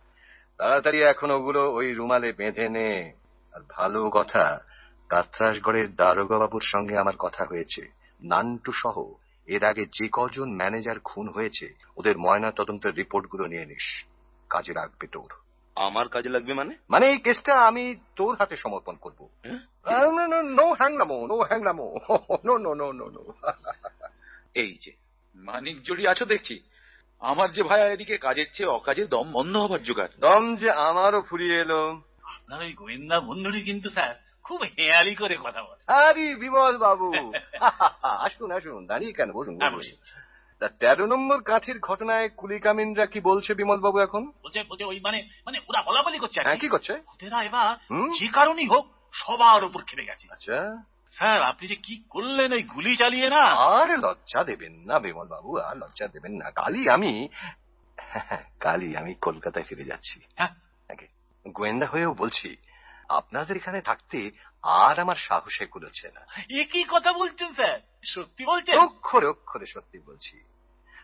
তাড়াতাড়ি এখন ওগুলো ওই রুমালে বেঁধে নে। আর ভালো কথা কাত্রাসগড়ের দারোগা বাবুর সঙ্গে আমার কথা হয়েছে। নান্টু সহ এর আগে যে কজন ম্যানেজার খুন হয়েছে ওদের ময়না তদন্তের রিপোর্টগুলো নিয়ে নিস। কাজে রাখবে তোর। আমার কাজে লাগবে মানে? মানে এই কেসটা আমি তোর হাতে সমর্পণ করব। হ্যাঁ? নো হ্যাংনামো no হ্যাংনামো no no no no no এই যে মানিক জড়ি আছো দেখছি। আমার যে ভাইয়া এদিকে কাজের চেয়ে অকাজে দম বন্ধ হবার জোগাড়। দম যে আমারও ফুরিয়ে এলো। আপনার ওই গোয়েন্দা বন্ধুটি কিন্তু স্যার খুব হেয়ালি করে কথা বলে। আরে বিমল বাবু। আসুন আসুন দাঁড়িয়ে কেন? বসুন হ্যাঁ, তা তেরো নম্বর কাঠির ঘটনায় কুলিকামিনরা কি বলছে বিমল বাবু এখন? বলছে বলছে ওই মানে মানে ওরা বলা বলি করছে হ্যাঁ কি। করছে? ওদেরা এবার যে কারণেই হোক সবার উপর খেপে গেছে। আচ্ছা। স্যার আপনি যে কি করলেন ওই গুলি চালিয়ে না? আর লজ্জা দেবেন না বিমল বাবু আর লজ্জা দেবেন না। কালই আমি কালই আমি কলকাতায় ফিরে যাচ্ছি। হ্যাঁ। গোয়েন্দা হয়েও বলছি আপনাদের এখানে থাকতে আর আমার সাহসে কুলোচ্ছে না। এ কি কথা বলছেন স্যার? সত্যি বলছেন? অক্ষরে অক্ষরে সত্যি বলছি।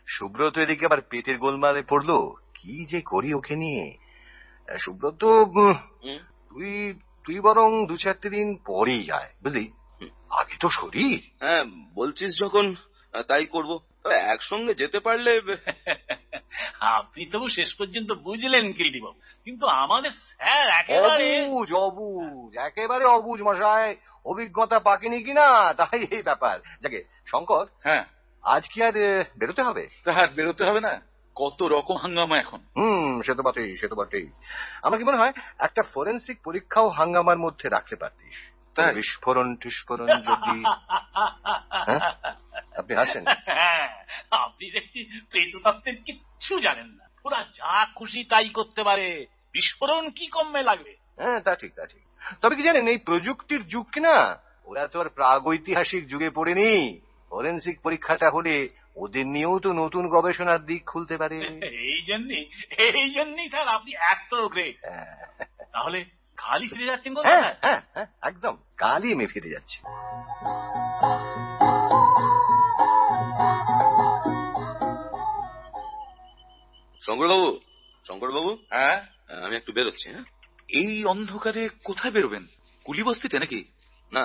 সুব্রত এদিকে আবার পেটের গোলমালে পড়ল। কি যে করি ওকে নিয়ে? সুব্রত তুই তুই বরং দু চারটে দিন পরেই যায় বুঝলি? আগে তো শরীর। হ্যাঁ বলছিস যখন তাই করব। একসঙ্গে যেতে পারলে আপনি তবু শেষ পর্যন্ত বুঝলেন কিরিটিবাবু কিন্তু আমাদের স্যার একেবারে অবুজ অবুজ একেবারে অবুজ মশাই। অভিজ্ঞতা পাকেনি কিনা? তাই এই ব্যাপার। যাকে শঙ্কর হ্যাঁ। আজ কি আর বেরোতে হবে? তাহার বেরোতে হবে না। কত রকম হাঙ্গামা এখন। হুম সে তো বটেই সে তো বটেই। আমার কি মনে হয় একটা ফরেন্সিক পরীক্ষাও হাঙ্গামার মধ্যে রাখতে পারতিস? বিস্ফোরণ টিস্ফোরণ যদি হ্যাঁ? আপনি হাসেন হ্যাঁ, আপনি দেখছি প্রেততত্ত্বের কিচ্ছু জানেন না। ওরা যা খুশি তাই করতে পারে। বিস্ফোরণ কি কমে লাগবে? হ্যাঁ তা ঠিক তা ঠিক। তবে কি জানেন এই প্রযুক্তির যুগ কি না? ওরা তো আর প্রাগৈতিহাসিক যুগে পড়েনি। ফরেন্সিক পরীক্ষাটা হলে ওদের নিয়েও তো নতুন গবেষণার দিক খুলতে পারে। এই জন্যই এই জন্যই স্যার আপনি এত গ্রেট হ্যাঁ, তাহলে খালি ফিরে যাচ্ছেন হ্যাঁ হ্যাঁ হ্যাঁ একদম কালই আমি ফিরে যাচ্ছি। শঙ্করবাবু শঙ্করবাবু হ্যাঁ? আমি একটু বেরোচ্ছি হ্যাঁ? এই অন্ধকারে কোথায় বেরোবেন? কুলি বস্তিতে নাকি? না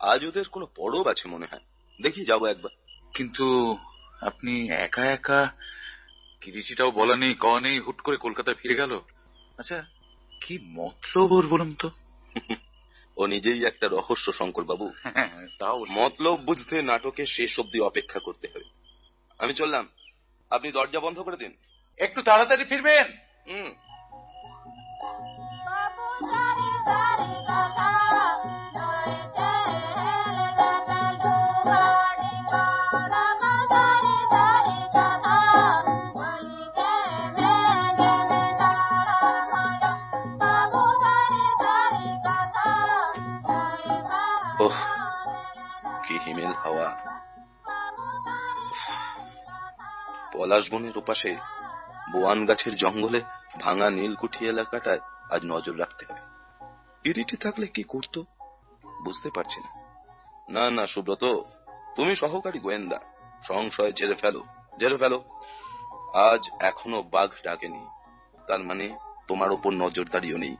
আজ ওদের কোনো পরব আছে মনে হয়। দেখি যাব একবার। কিন্তু আপনি একা একা কিরিচিটাও বলা নেই ক নেই হুট করে কলকাতায় ফিরে গেল? আচ্ছা কি মতলব ওর বলুন তো? ও নিজেই একটা রহস্য শঙ্কর বাবু তাও মতলব বুঝতে নাটকের শেষ অবধি অপেক্ষা করতে হবে। আমি চললাম। আপনি দরজা বন্ধ করে দিন। একটু তাড়াতাড়ি ফিরবেন? হুম। পলাশ বনের ওপাশে বোয়ান গাছের জঙ্গলে ভাঙা নীলকুঠি এলাকাটায় আজ নজর রাখতে হবে ইরিটি থাকলে কি করতো? বুঝতে পারছি না। না না, সুব্রত, তুমি সহকারী গোয়েন্দা। সংশয় ঝেড়ে ফেলো ঝেড়ে ফেলো। আজ এখনও বাঘ ডাকেনি। তার মানে তোমার ওপর নজরদারিও নেই।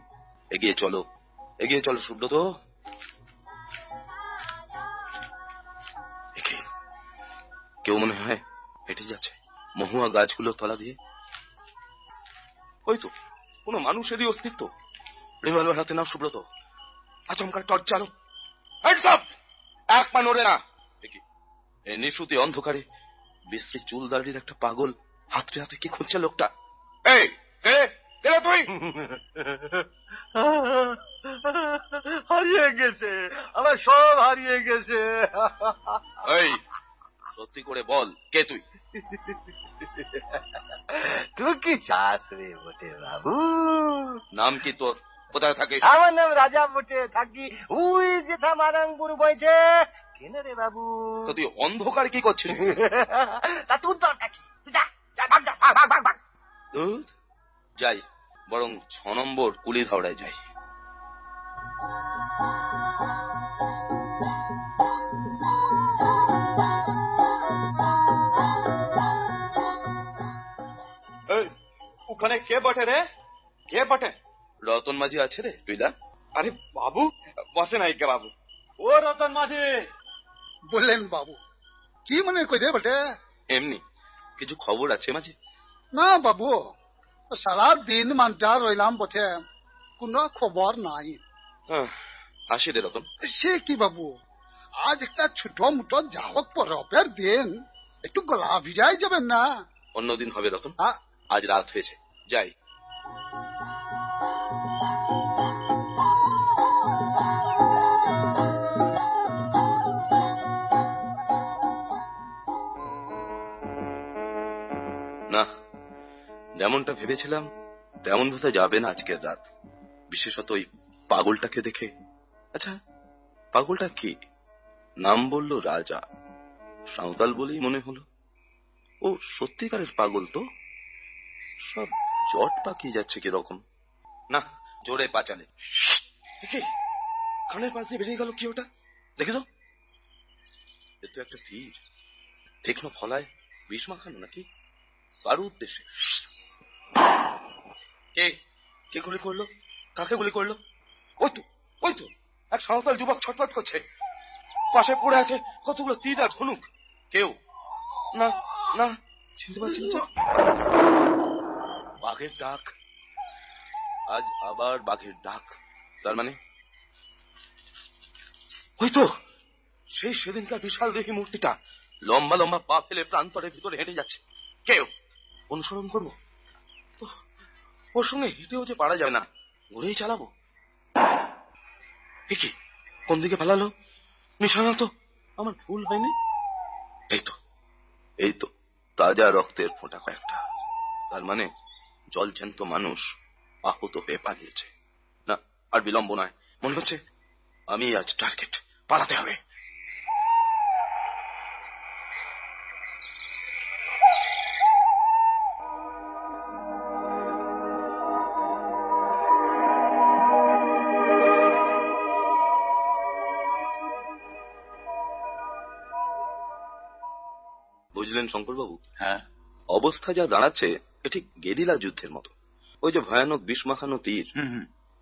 এগিয়ে চলো এগিয়ে চলো সুব্রত। কেউ মনে হয় হেঁটে যাচ্ছে। মহুয়া গাছগুলোর তলা দিয়ে। ওই তো কোনো মানুষেরই অস্তিত্ব। রিভলভার হাতে নাও সুব্রত। আচমকা টর্চ চালো। এক পা নড়ে না। দেখি এই নিশুতি অন্ধকারে বিশ্রী চুল দাড়ির একটা পাগল হাতরে হাতে কি খুঁজছে লোকটা? এই কে? তুই? হারিয়ে গেছে আমার সব হারিয়ে গেছে। এই সত্যি করে বল কে তুই? তুই কি চাস রে বটে বাবু? নাম কি তোর? কোথায় থাকিস? আমার নাম রাজা বটে থাকি উই যেথা মারাংপুর বইছে কেন রে বাবু? তো তুই অন্ধকার কি করছিস? তা তোর দরকার কি? তুই যা যা ভাগ যা ভাগ ভাগ ভাগ। ভাগ যাই বরং ছ নম্বর কুলি ধাওড়ায় যাই। ওখানে কে বটে রে? কে বটে? রতন মাঝি আছে রে তুইলা আরে বাবু বসে নাই কে বাবু? ও রতন মাঝি! বললেন বাবু কি মনে কইদে বটে? এমনি কিছু খবর আছে মাঝি? না বাবু সারা দিন মানটা রইলাম বটে কোনো খবর নাই। আসি রে রতন। সে কি বাবু আজ একটা ছোট মুটো যা হোক পরবের দিন একটু গলা ভিজাই যাবেন না? অন্যদিন হবে রতন। আজ রাত হয়েছে। যাই। না, যেমনটা ভেবেছিলাম, তেমন বোধ যাবে না আজকের রাত। বিশেষত ওই পাগলটাকে দেখে। আচ্ছা পাগলটা কি? নাম বলল রাজা। সাঁওতাল বলেই মনে হলো। ও সত্যিকারের পাগল তো? সব জট পাকিয়ে যাচ্ছে কীরকম? না জোরে পাচালে। কানের পাশ দিয়ে বেরিয়ে গেল কি ওটা? দেখে তো এ তো একটা তীর। তীক্ষ্ণ ফলায় বিষ মাখানো নাকি? কারও উদ্দেশ্যে? কে? কে গুলি করল? কাকে গুলি করল? ওই তো ওই তো। এক সাঁওতাল যুবক ছটফট করছে। পাশে পড়ে আছে কতগুলো তীর আর ধনুক। কেউ? না না। চিনতে পারছি না তো। বাঘের ডাক। আজ আবার বাঘের ডাক। তার মানে? ওই তো সেই সেদিনকার বিশাল দেহি মূর্তিটা লম্বা লম্বা পা ফেলে প্রান্তরের ভিতরে হেঁটে যাচ্ছে। কেউ অনুসরণ করব? ওর সঙ্গে হেঁটেও যে পারা যাবে না ঘুরেই চালাবো। কি, কোন দিকে পালালো? নিশানা তো, আমার ভুল হয়নি? এই তো এই তো, তাজা রক্তের ফোঁটা কয়েকটা। তার মানে? জলজ্যান্ত মানুষ আহত হয়ে পালিয়েছে। না আর বিলম্ব নয়। মনে হচ্ছে আমি আজ টার্গেট পালাতে হবে। বুঝলেন শঙ্করবাবু? হ্যাঁ। অবস্থা যা দাঁড়াচ্ছে ঠিক গেরিলা যুদ্ধের মতো। ওই যে ভয়ানক বিষমাখানো তীর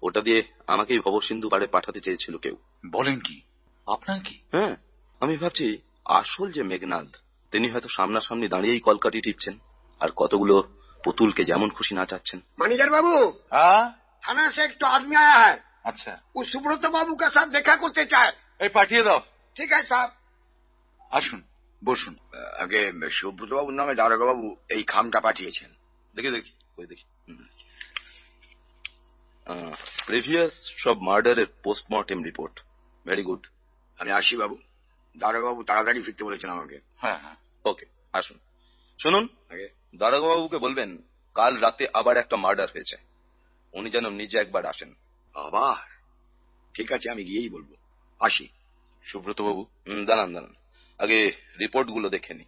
ওটা দিয়ে আমাকেই ভবসিন্ধু পাড়ে পাঠাতে চেয়েছিল কেউ। বলেন কি? আপনার কি? হ্যাঁ আমি ভাবছি আসল যে মেঘনাদ তিনি হয়তো সামনাসামনি দাঁড়িয়েই কলকাটি টিপছেন আর কতগুলো পুতুলকে যেমন খুশি নাচাচ্ছেন। ম্যানেজার বাবু! থানা সে একটু আদমি আয়া হয়। আচ্ছা। ও সুব্রত বাবু কে সাথে দেখা করতে চায়। এই পাঠিয়ে দাও। ঠিক আছে স্যার। আসুন বসুন। আগে সুব্রত বাবুর নামে দারোগা বাবু এই খামটা পাঠিয়েছেন। দেখি দেখি ওই দেখি। প্রিভিয়াস সব মার্ডারের পোস্টমর্টেম রিপোর্ট ভেরি গুড আমি আসি বাবু। দারোগা বাবু তাড়াতাড়ি ফিরতে বলেছেন আমাকে। হ্যাঁ হ্যাঁ। ওকে আসুন। শুনুন আগে। দারোগাবুকে বলবেন কাল রাতে আবার একটা মার্ডার হয়েছে। উনি যেন নিজে একবার আসেন। আবার? ঠিক আছে আমি গিয়েই বলব। আসি। সুব্রত বাবু হুম, দাঁড়ান দাঁড়ান। আগে রিপোর্টগুলো দেখে নি।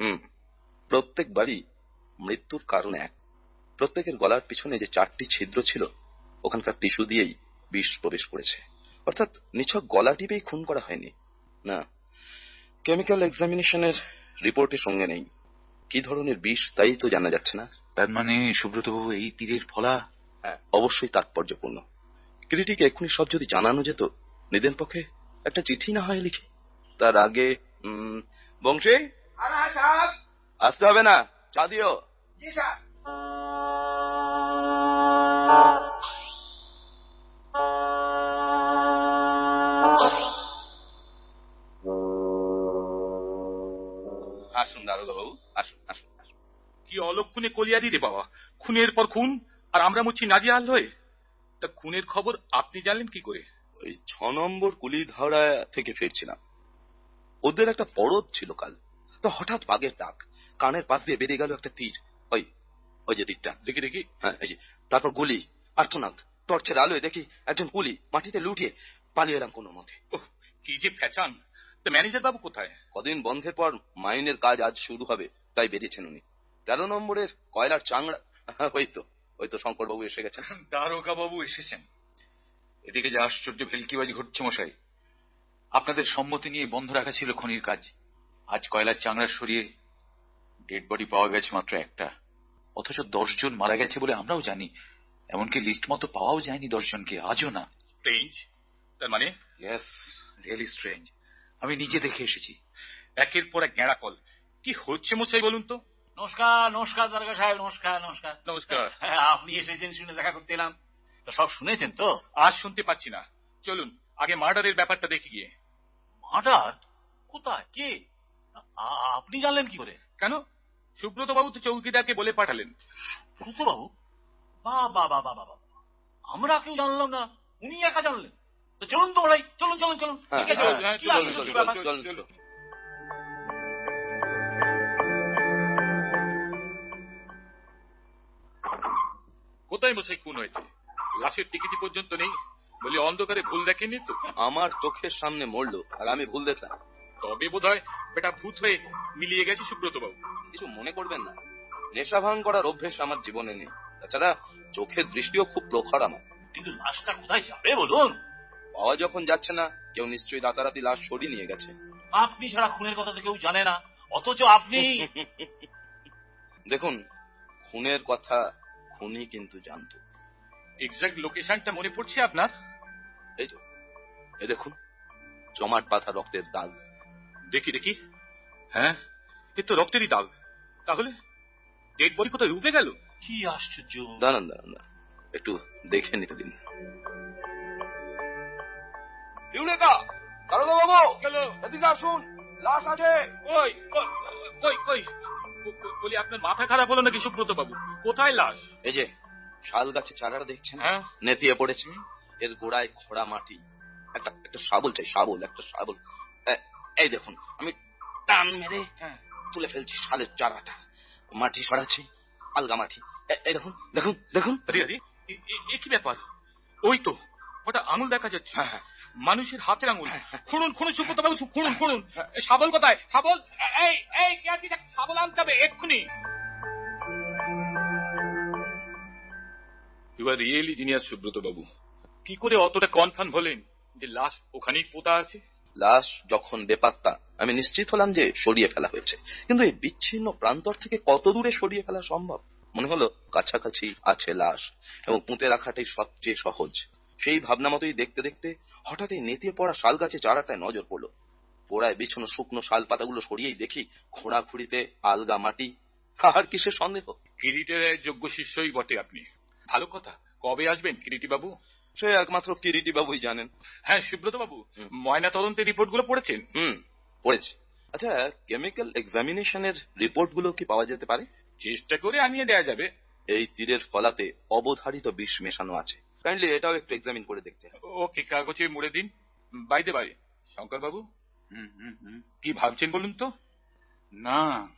হুম। প্রত্যেকবারই মৃত্যুর কারণ এক। প্রত্যেকের গলার পিছনে যে চারটি ছিদ্র ছিল ওখানকার টিস্যু দিয়েই বিষ প্রবেশ করেছে। অর্থাৎ নিছক গলা টিপেই খুন করা হয়নি। না কেমিক্যাল এক্সামিনেশনের রিপোর্টের সঙ্গে নেই। কি ধরনের বিষ তাই তো জানা যাচ্ছে না। তার মানে সুব্রতবাবু এই তীরের ফলা হ্যাঁ, অবশ্যই তাৎপর্যপূর্ণ। ক্রিটিকে এক্ষুনি সব যদি জানানো যেত নিদেন পক্ষে একটা চিঠি না হয় লিখে। তার আগে বংশে? আসতে হবে না। চা দিও। আসুন দারোগাবু আসুন আসুন কি অলক্ষণে বাবা? খুনের পর খুন আর আমরা মুচ্ছি নাজি আল হয়ে? তা খুনের খবর আপনি জানলেন কি করে? ওই ছ নম্বর কুলিধারা থেকে ফিরছিলাম। ওদের একটা পরব ছিল কাল। তো হঠাৎ বাঘের ডাক। কানের পাশ দিয়ে বেরিয়ে গেল একটা তীর। ওই ওই যে তীরটা। দেখি দেখি। হ্যাঁ এই যে। তারপর গুলি আর্থনাথ টর্চের আলোয় দেখি একজন কুলি মাটিতে লুটিয়ে পালিয়ে এলাম কোনো মতে। কি যে ফ্যাচান তা ম্যানেজার বাবু কোথায়? কদিন বন্ধের পর মাইনের কাজ আজ শুরু হবে তাই বেরিয়েছেন উনি। তেরো নম্বরের কয়লার চাংড়া ওই তো ওই তো শঙ্করবাবু এসে গেছেন। দারোগা বাবু এসেছেন। এদিকে যে আশ্চর্য ভেলকিবাজি ঘটছে মশাই আপনাদের সম্মতি নিয়ে বন্ধ রাখা ছিল খনির কাজ। আজ কয়লার চাংড়া সরিয়ে ডেড বডি পাওয়া গেছে মাত্র একটা। অথচ দশজন মারা গেছে বলে আমরাও জানি। এমনকি লিস্ট মতো পাওয়াও যায়নি দশজনকে আজও না। স্ট্রেঞ্জ তার মানে? ইয়েস রিয়েলি স্ট্রেঞ্জ আমি নিজে দেখে এসেছি। একের পর এক গেঁড়া কল। কি হচ্ছে মশাই বলুন তো? নমস্কার নমস্কার দারোগা সাহেব নমস্কার নমস্কার। নমস্কার। হ্যাঁ, আপনি এসেছেন শুনে দেখা করতে এলাম। সব শুনেছেন তো? আজ শুনতে পাচ্ছি না। চলুন আগে মার্ডারের ব্যাপারটা দেখি গিয়ে। মার্ডার? কোথায়? কে? আপনি জানলেন কি করে? কেন? সুব্রত বাবু তো চৌকিদারকে বলে পাঠালেন। সুতো বাবু বা বা বা বা বা। আমরা কেউ জানলাম না উনি একা জানলেন। তো চলুন তো ওরাই চলুন চলুন চলুন। হ্যাঁ, ঠিক আছে, হ্যাঁ, হ্যাঁ, কি আশ্চর্য ব্যাপার। চলুন, চলুন। কোথায় মশাই খুন হয়েছে? লাশের টিকিটি পর্যন্ত নেই? বলি অন্ধকারে ভুল দেখেনি তো? আমার চোখের সামনে মরলো আর আমি ভুল দেখলাম। তবে বোধ হয় বেটা ভূত হয়ে মিলিয়ে গেছে সুব্রত বাবু কিছু মনে করবেন না। নেশা ভাঙ করার অভ্যেস আমার জীবনে নেই। তাছাড়া চোখের দৃষ্টিও খুব প্রখর আমার। কিন্তু লাশটা কোথায় যাবে বলুন? পাওয়া যখন যাচ্ছে না কেউ নিশ্চয়ই রাতারাতি লাশ সরিয়ে নিয়ে গেছে। আপনি ছাড়া খুনের কথা তো কেউ জানে না। অথচ আপনি দেখুন খুনের কথা খুনি কিন্তু জানতো। এক্সাক্ট লোকেশনটা মনে পড়ছে আপনার? এই তো এ দেখুন জমাট বাঁধা রক্তের দাগ। দেখি দেখি। হ্যাঁ এ তো রক্তেরই দাগ। তাহলে ডেড বডি কোথায় উঠে গেল? কি আশ্চর্য। দাঁড়ান দাঁড়ান দাঁড়ান। একটু দেখে নিতে দিন। ইউরেকা দারোগা বাবু এদিকে আসুন। লাশ আছে। ওই বলি আপনার মাথা খারাপ হলো নাকি সুব্রত বাবু? কোথায় লাশ? এই যে শাল গাছে চারাটা দেখছেন? হ্যাঁ। নেতিয়ে পড়েছে। এর গোড়ায় খোড়া মাটি। একটা একটা শাবল চাই শাবল একটা শাবল। এই দেখুন আমি টান মেরে হ্যাঁ তুলে ফেলছি শালের চারাটা। মাটি সরাচ্ছি আলগা মাটি। এই দেখুন দেখুন দেখুন। কি ব্যাপার? ওই তো ওটা আঙুল দেখা যাচ্ছে। হ্যাঁ হ্যাঁ। মানুষের হাতের আঙুল। খুঁড়ুন খুঁড়ুন সুব্রত বাবু খুঁড়ুন খুঁড়ুন। এ, শাবল কোথায়? শাবল এ- এই এই শাবল আনতে হবে এক্ষুনি। You are really genius Subrata babu. কি করে অতটা কনফার্ম হলেন যে লাশ ওখানেই পোতা আছে? লাশ যখন বেপাত্তা, আমি নিশ্চিত হলাম যে সরিয়ে ফেলা হয়েছে। কিন্তু এই বিচ্ছিন্ন প্রান্তর থেকে কত দূরে সরিয়ে ফেলা সম্ভব? মনে হলো কাছাকাছি আছে লাশ, এবং পুঁতে রাখাটাই সবচেয়ে সহজ। সেই ভাবনা মতোই দেখতে দেখতে হঠাৎ এই নেতিয়ে পড়া শাল গাছে চারাটায় নজর পড়ল। পোড়ায় বিছানো শুকনো শাল পাতাগুলো সরিয়েই দেখি খোঁড়াখুড়িতে আলগা মাটি। আর কিসের সন্দেহ? কিরিটের যোগ্য শিষ্যই বটে আপনি। ভালো কথা। কবে আসবেন কিরিটি বাবু সে একমাত্র কিরিটি বাবুই জানেন। হ্যাঁ সুব্রত বাবু ময়না তদন্তের রিপোর্টগুলো পড়েছেন? হুম পড়েছি। আচ্ছা কেমিক্যাল এক্সামিনেশনের রিপোর্টগুলো কি পাওয়া যেতে পারে? চেষ্টা করে আনিয়ে দেয়া যাবে। এই তীরের ফলাতে অবধারিত বিষ মেশানো আছে। কাইন্ডলি এটাও একটু এক্সামিন করে দেখতে। ওকে কাগজে মুড়ে দিন। বাইদে বাই শঙ্কর বাবু। কি ভাবছেন বলুন তো? না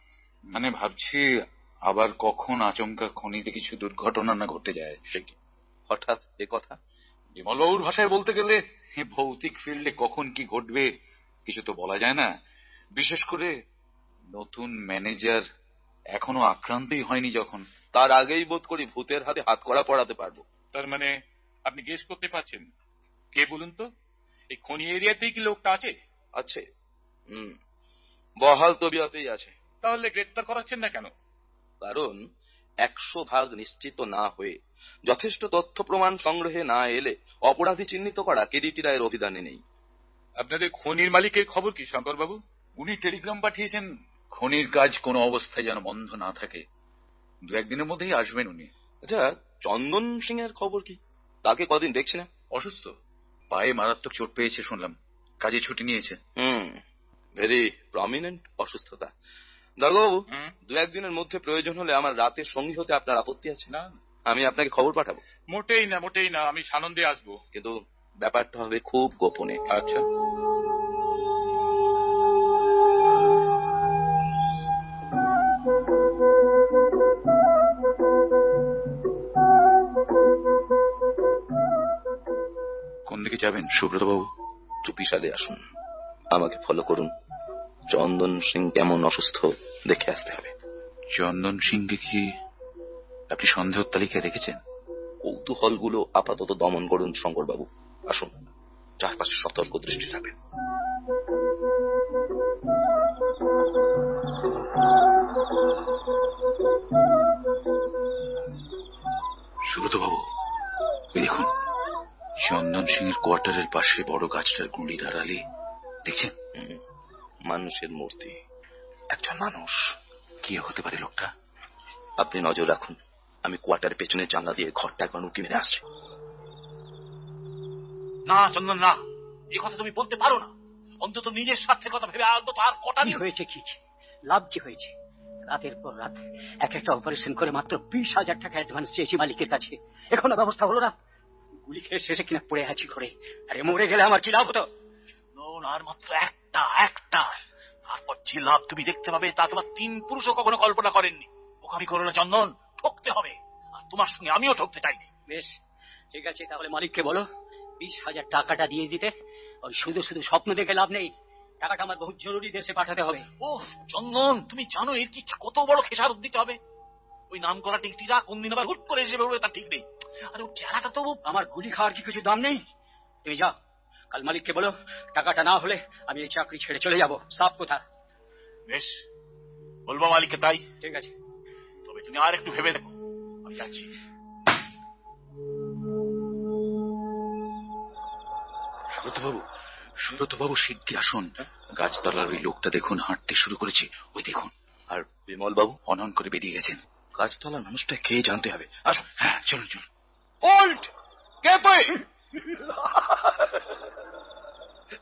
মানে ভাবছি আবার কখন আচমকা খনিতে কিছু দুর্ঘটনা না ঘটে যায়। সে কি? হঠাৎ এ কথা? বিমলবাবুর ভাষায় বলতে গেলে ভৌতিক ফিল্ডে কখন কি ঘটবে কিছু তো বলা যায় না। বিশেষ করে নতুন ম্যানেজার এখনও আক্রান্তই হয়নি যখন। তার আগেই বোধ করি ভূতের হাতে হাত করা পড়াতে পারব। তার মানে আপনি গেস করতে পারছেন। কে বলুন তো? এই খনি এরিয়াতেই কি লোকটা আছে? আছে। বহাল তবিয়াতেই আছে। তাহলে গ্রেপ্তার করাচ্ছেন না কেন? কারণ একশো ভাগ নিশ্চিত না হয়ে যথেষ্ট তথ্য প্রমাণ সংগ্রহে না এলে অপরাধী চিহ্নিত করা কেডিটি রায়ের অভিধানে নেই। আপনাদের খনির মালিকের খবর কি শঙ্কর বাবু উনি টেলিগ্রাম পাঠিয়েছেন। খনির কাজ কোনো অবস্থায় যেন বন্ধ না থাকে। দু একদিনের মধ্যেই আসবেন উনি। আচ্ছা চন্দন সিং এর খবর কি? তাকে কদিন দেখছি না? অসুস্থ। পায়ে মারাত্মক চোট পেয়েছে শুনলাম। কাজে ছুটি নিয়েছে। হুম ভেরি প্রমিনেন্ট অসুস্থতা। দারোগাবু দু একদিনের মধ্যে প্রয়োজন হলে আমার রাতের সঙ্গী হতে আপনার আপত্তি আছে? না। আমি আপনাকে খবর পাঠাবো। মোটেই না মোটেই না আমি সানন্দে আসব। কিন্তু ব্যাপারটা হবে খুব গোপনে। আচ্ছা। কোন দিকে যাবেন? সুব্রত বাবু চুপিসারে আসুন। আমাকে ফলো করুন। চন্দন সিং কেমন অসুস্থ দেখে আসতে হবে। চন্দন সিংকে কি আপনি সন্দেহ তালিকায় রেখেছেন? কৌতূহলগুলো আপাতত দমন করুন শঙ্করবাবু। আসুন চারপাশে সতর্ক দৃষ্টি রাখবেন। সুব্রত বাবু দেখুন চন্দন সিং এর কোয়ার্টারের পাশে বড় গাছটার গুঁড়ির আড়ালে দেখছেন? মানুষের মূর্তি। একজন মানুষ। কি হতে পারে লোকটা? আপনি নজর রাখুন আমি কোয়ার্টার পেছনে জানলা দিয়ে ঘরটা একবার উঁকি মেরে আসছি। না চন্দন না। এই কথা তুমি বলতে পারো না। অন্তত নিজের স্বার্থের কথা ভেবে অন্তত আর কটা কি দিন হয়েছে কি লাভ কি হয়েছে? রাতের পর রাত এক একটা অপারেশন করে মাত্র বিশ হাজার টাকা অ্যাডভান্স চেয়েছি মালিকের কাছে। এখনও ব্যবস্থা হলো না। গুলি খেয়ে শেষে কিনা পড়ে আছি ঘরে। আরে মরে গেলে আমার কি লাভ হতো? আর মাত্র একটা একটা। তারপর যে লাভ তুমি দেখতে পাবে তা তোমার তিন পুরুষও কখনো কল্পনা করেননি। ওখানে করো না চন্দন ঠকতে হবে আর তোমার সঙ্গে আমিও ঠকতে চাইনি। বেশ ঠিক আছে তাহলে মালিককে বলো বিশ হাজার টাকাটা দিয়ে দিতে। ওই শুধু শুধু স্বপ্ন দেখে লাভ নেই টাকাটা আমার বহু জরুরি দেশে পাঠাতে হবে। ও চন্দন তুমি জানো এর কি কত বড় খেসারত দিতে হবে? ওই নাম করা টিকটিরা কোন দিন আবার হুট করে এসে বেরোবে তার ঠিক নেই। আরে ওর চেহারাটা তো আমার গুলি খাওয়ার কি কিছু দাম নেই? তুমি যাও। কাল মালিককে বলো টাকাটা না হলে আমি এই চাকরি ছেড়ে চলে যাব। সাফ কথা বেশ বলব মালিককে তাই। ঠিক আছে। তবে তুমি আর একটু ভেবে দেখো। আমি যাচ্ছি। সুব্রতবাবু সুব্রতবাবু সিদ্ধি আসুন। গাছতলার ওই লোকটা দেখুন হাঁটতে শুরু করেছে। ওই দেখুন। আর বিমল বাবু অনন করে বেরিয়ে গেছেন। গাছতলার মানুষটা কে জানতে হবে? আসুন হ্যাঁ চলুন চলুন। ওল্ড কে তুই?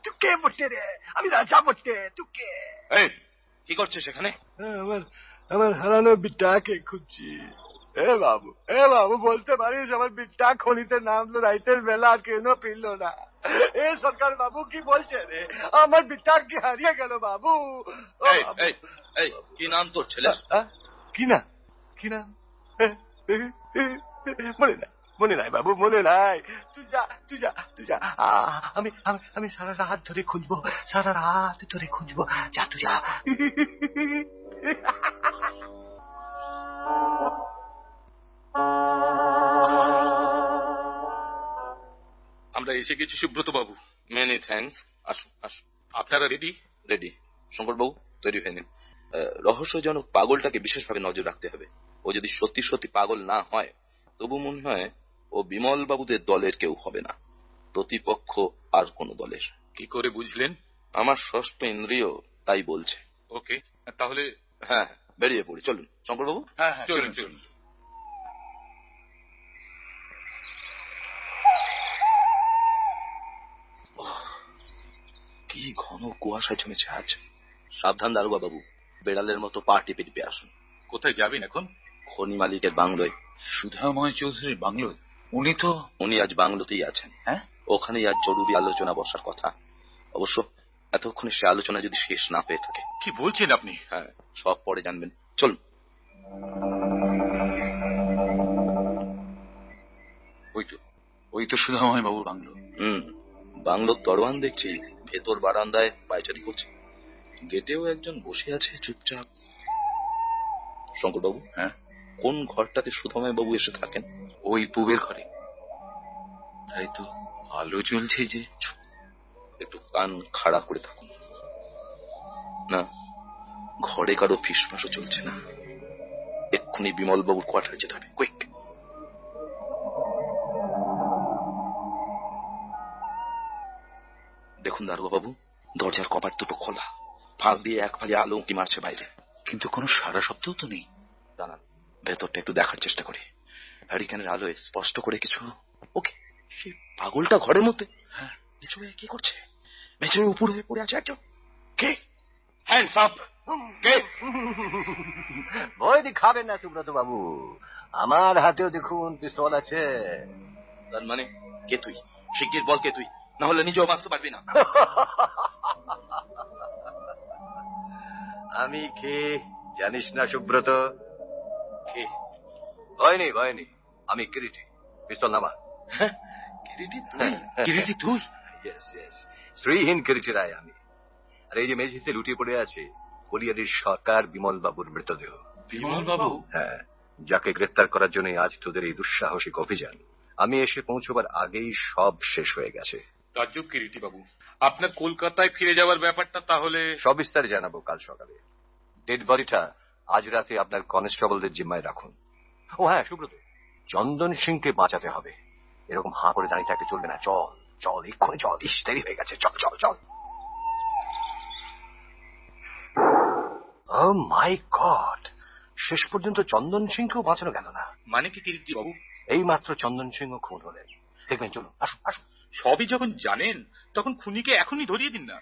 তুই কে বটে রে আমি রাজা বটে তুই কে এই কি করছিস সেখানে আমার আমার হারানো বিটাকে খুঁজছি এ বাবু এ বাবু বলতে পারিস আমার বিটা খনিতে নামলো রাইতের বেলা কেন ফিরল না এ সরকার বাবু কি বলছে রে আমার বিটা কি হারিয়ে গেল বাবু এই এই এই কি নাম তোর ছেলে কি না কি না মনে নাই মনে নাই বাবু মনে নাই। তুই যা তুই যা তুই যা। আমি আমি আমি সারা রাত ধরে খুঁজবো সারা রাত ধরে খুঁজবো। যা তুই যা। আমরা এসে গেছি সুব্রত বাবু। মেনি থ্যাঙ্কস আসুন আসুন। আপনারা রেডি রেডি শঙ্করবাবু তৈরি হয়ে নিন। রহস্যজনক পাগলটাকে বিশেষভাবে নজর রাখতে হবে। ও যদি সত্যি সত্যি পাগল না হয় তবু মনে হয় ও বিমল বাবুদের দলের কেউ হবে না। প্রতিপক্ষ আর কোন দলের। কি করে বুঝলেন? আমার ষষ্ঠ ইন্দ্রিয় তাই বলছে। ওকে তাহলে হ্যাঁ বেরিয়ে পড়ি। চলুন শঙ্করবাবু। হ্যাঁ হ্যাঁ চলুন চলুন কি ঘন কুয়াশা জমেছে আজ। সাবধান দারোগা বাবু বেড়ালের মতো পা টিপে টিপে আসুন। কোথায় যাবেন এখন? খনি মালিকের বাংলোয়। সুধাময় চৌধুরীর বাংলো উনি তো উনি আজ বাংলোতেই আছেন। হ্যাঁ? ওখানেই আজ জরুরি আলোচনা বসার কথা। অবশ্য এতক্ষণে সে আলোচনা যদি শেষ না হয়ে থাকে। কি বলছেন আপনি? হ্যাঁ সব পরে জানবেন। চলুন। ওই তো ওই তো সুধাময় বাবুর বাংলো। হুম বাংলোর দরওয়ান দেখছি ভেতর বারান্দায় পায়চারি করছে। গেটেও একজন বসে আছে চুপচাপ। শঙ্করবাবু? হ্যাঁ? কোন ঘরটাতে সুধময় বাবু এসে থাকেন? ওই পুবের ঘরে। তাই তো আলো জ্বলছে যে। একটু কান খাড়া করে থাকুন। না ঘরে কারও ফিসফাসও চলছে না। এক্ষুনি বিমল বাবুর কোয়ার্টারে যেতে হবে কুইক। দেখুন দারোগা বাবু দরজার কপাট দুটো খোলা। ফাঁক দিয়ে এক ফালি আলো উঁকি মারছে বাইরে। কিন্তু কোনো সারা শব্দও তো নেই। দাঁড়ান। ভেতরটা একটু দেখার চেষ্টা করি। হ্যারিকেনের আলোয় স্পষ্ট করে কিছু ওকে সেই পাগলটা ঘরের মধ্যে? হ্যাঁ। নিচু হয়ে কি করছে? মেঝে উপর হয়ে পড়ে আছে একজন। কে? হ্যান্ডস আপ কে? ভয় দেখাবেন না সুব্রত বাবু আমার হাতেও দেখুন পিস্তল আছে। তার মানে কে তুই? শিগগির বল কে তুই? না হলে নিজেও বাঁচতে পারবি না। আমি কে? জানিস না সুব্রত কে? ভয় নেই ভয় নেই। আমি কিরিটি পিস্তল নামা। কিরিটি তুই? কিরিটি তুই। ইয়েস ইয়েস শ্রীহীন কিরিটি রায় আমি। আর এই যে মেঝেতে লুটিয়ে পড়ে আছে সরকার বিমল বাবুর মৃতদেহ। বিমল বাবু হ্যাঁ যাকে গ্রেপ্তার করার জন্য আজ তোদের এই দুঃসাহসিক অভিযান। আমি এসে পৌঁছবার আগেই সব শেষ হয়ে গেছে। তাজ্জব কিরিটি বাবু আপনার কলকাতায় ফিরে যাওয়ার ব্যাপারটা তাহলে সবিস্তারে জানাব কাল সকালে। ডেড বডিটা আজ রাতে আপনার কনস্টেবলদের জিম্মায় রাখুন। ও হ্যাঁ সুব্রত চন্দন সিংকে বাঁচাতে হবে। এরকম হাঁ করে দাঁড়িয়ে থাকতে চলবে না। চল চল এক্ষুনি চল। ইস দেরি হয়ে গেছে। চল চল চল। মাই গড শেষ পর্যন্ত চন্দন সিংকেও বাঁচানো গেল না। মানে কি কিরিটি বাবু? এই মাত্র চন্দন সিংহ খুন হলেন। দেখবেন চলুন আসুন আসুন। সবই যখন জানেন তখন খুনিকে এখনই ধরিয়ে দিন না।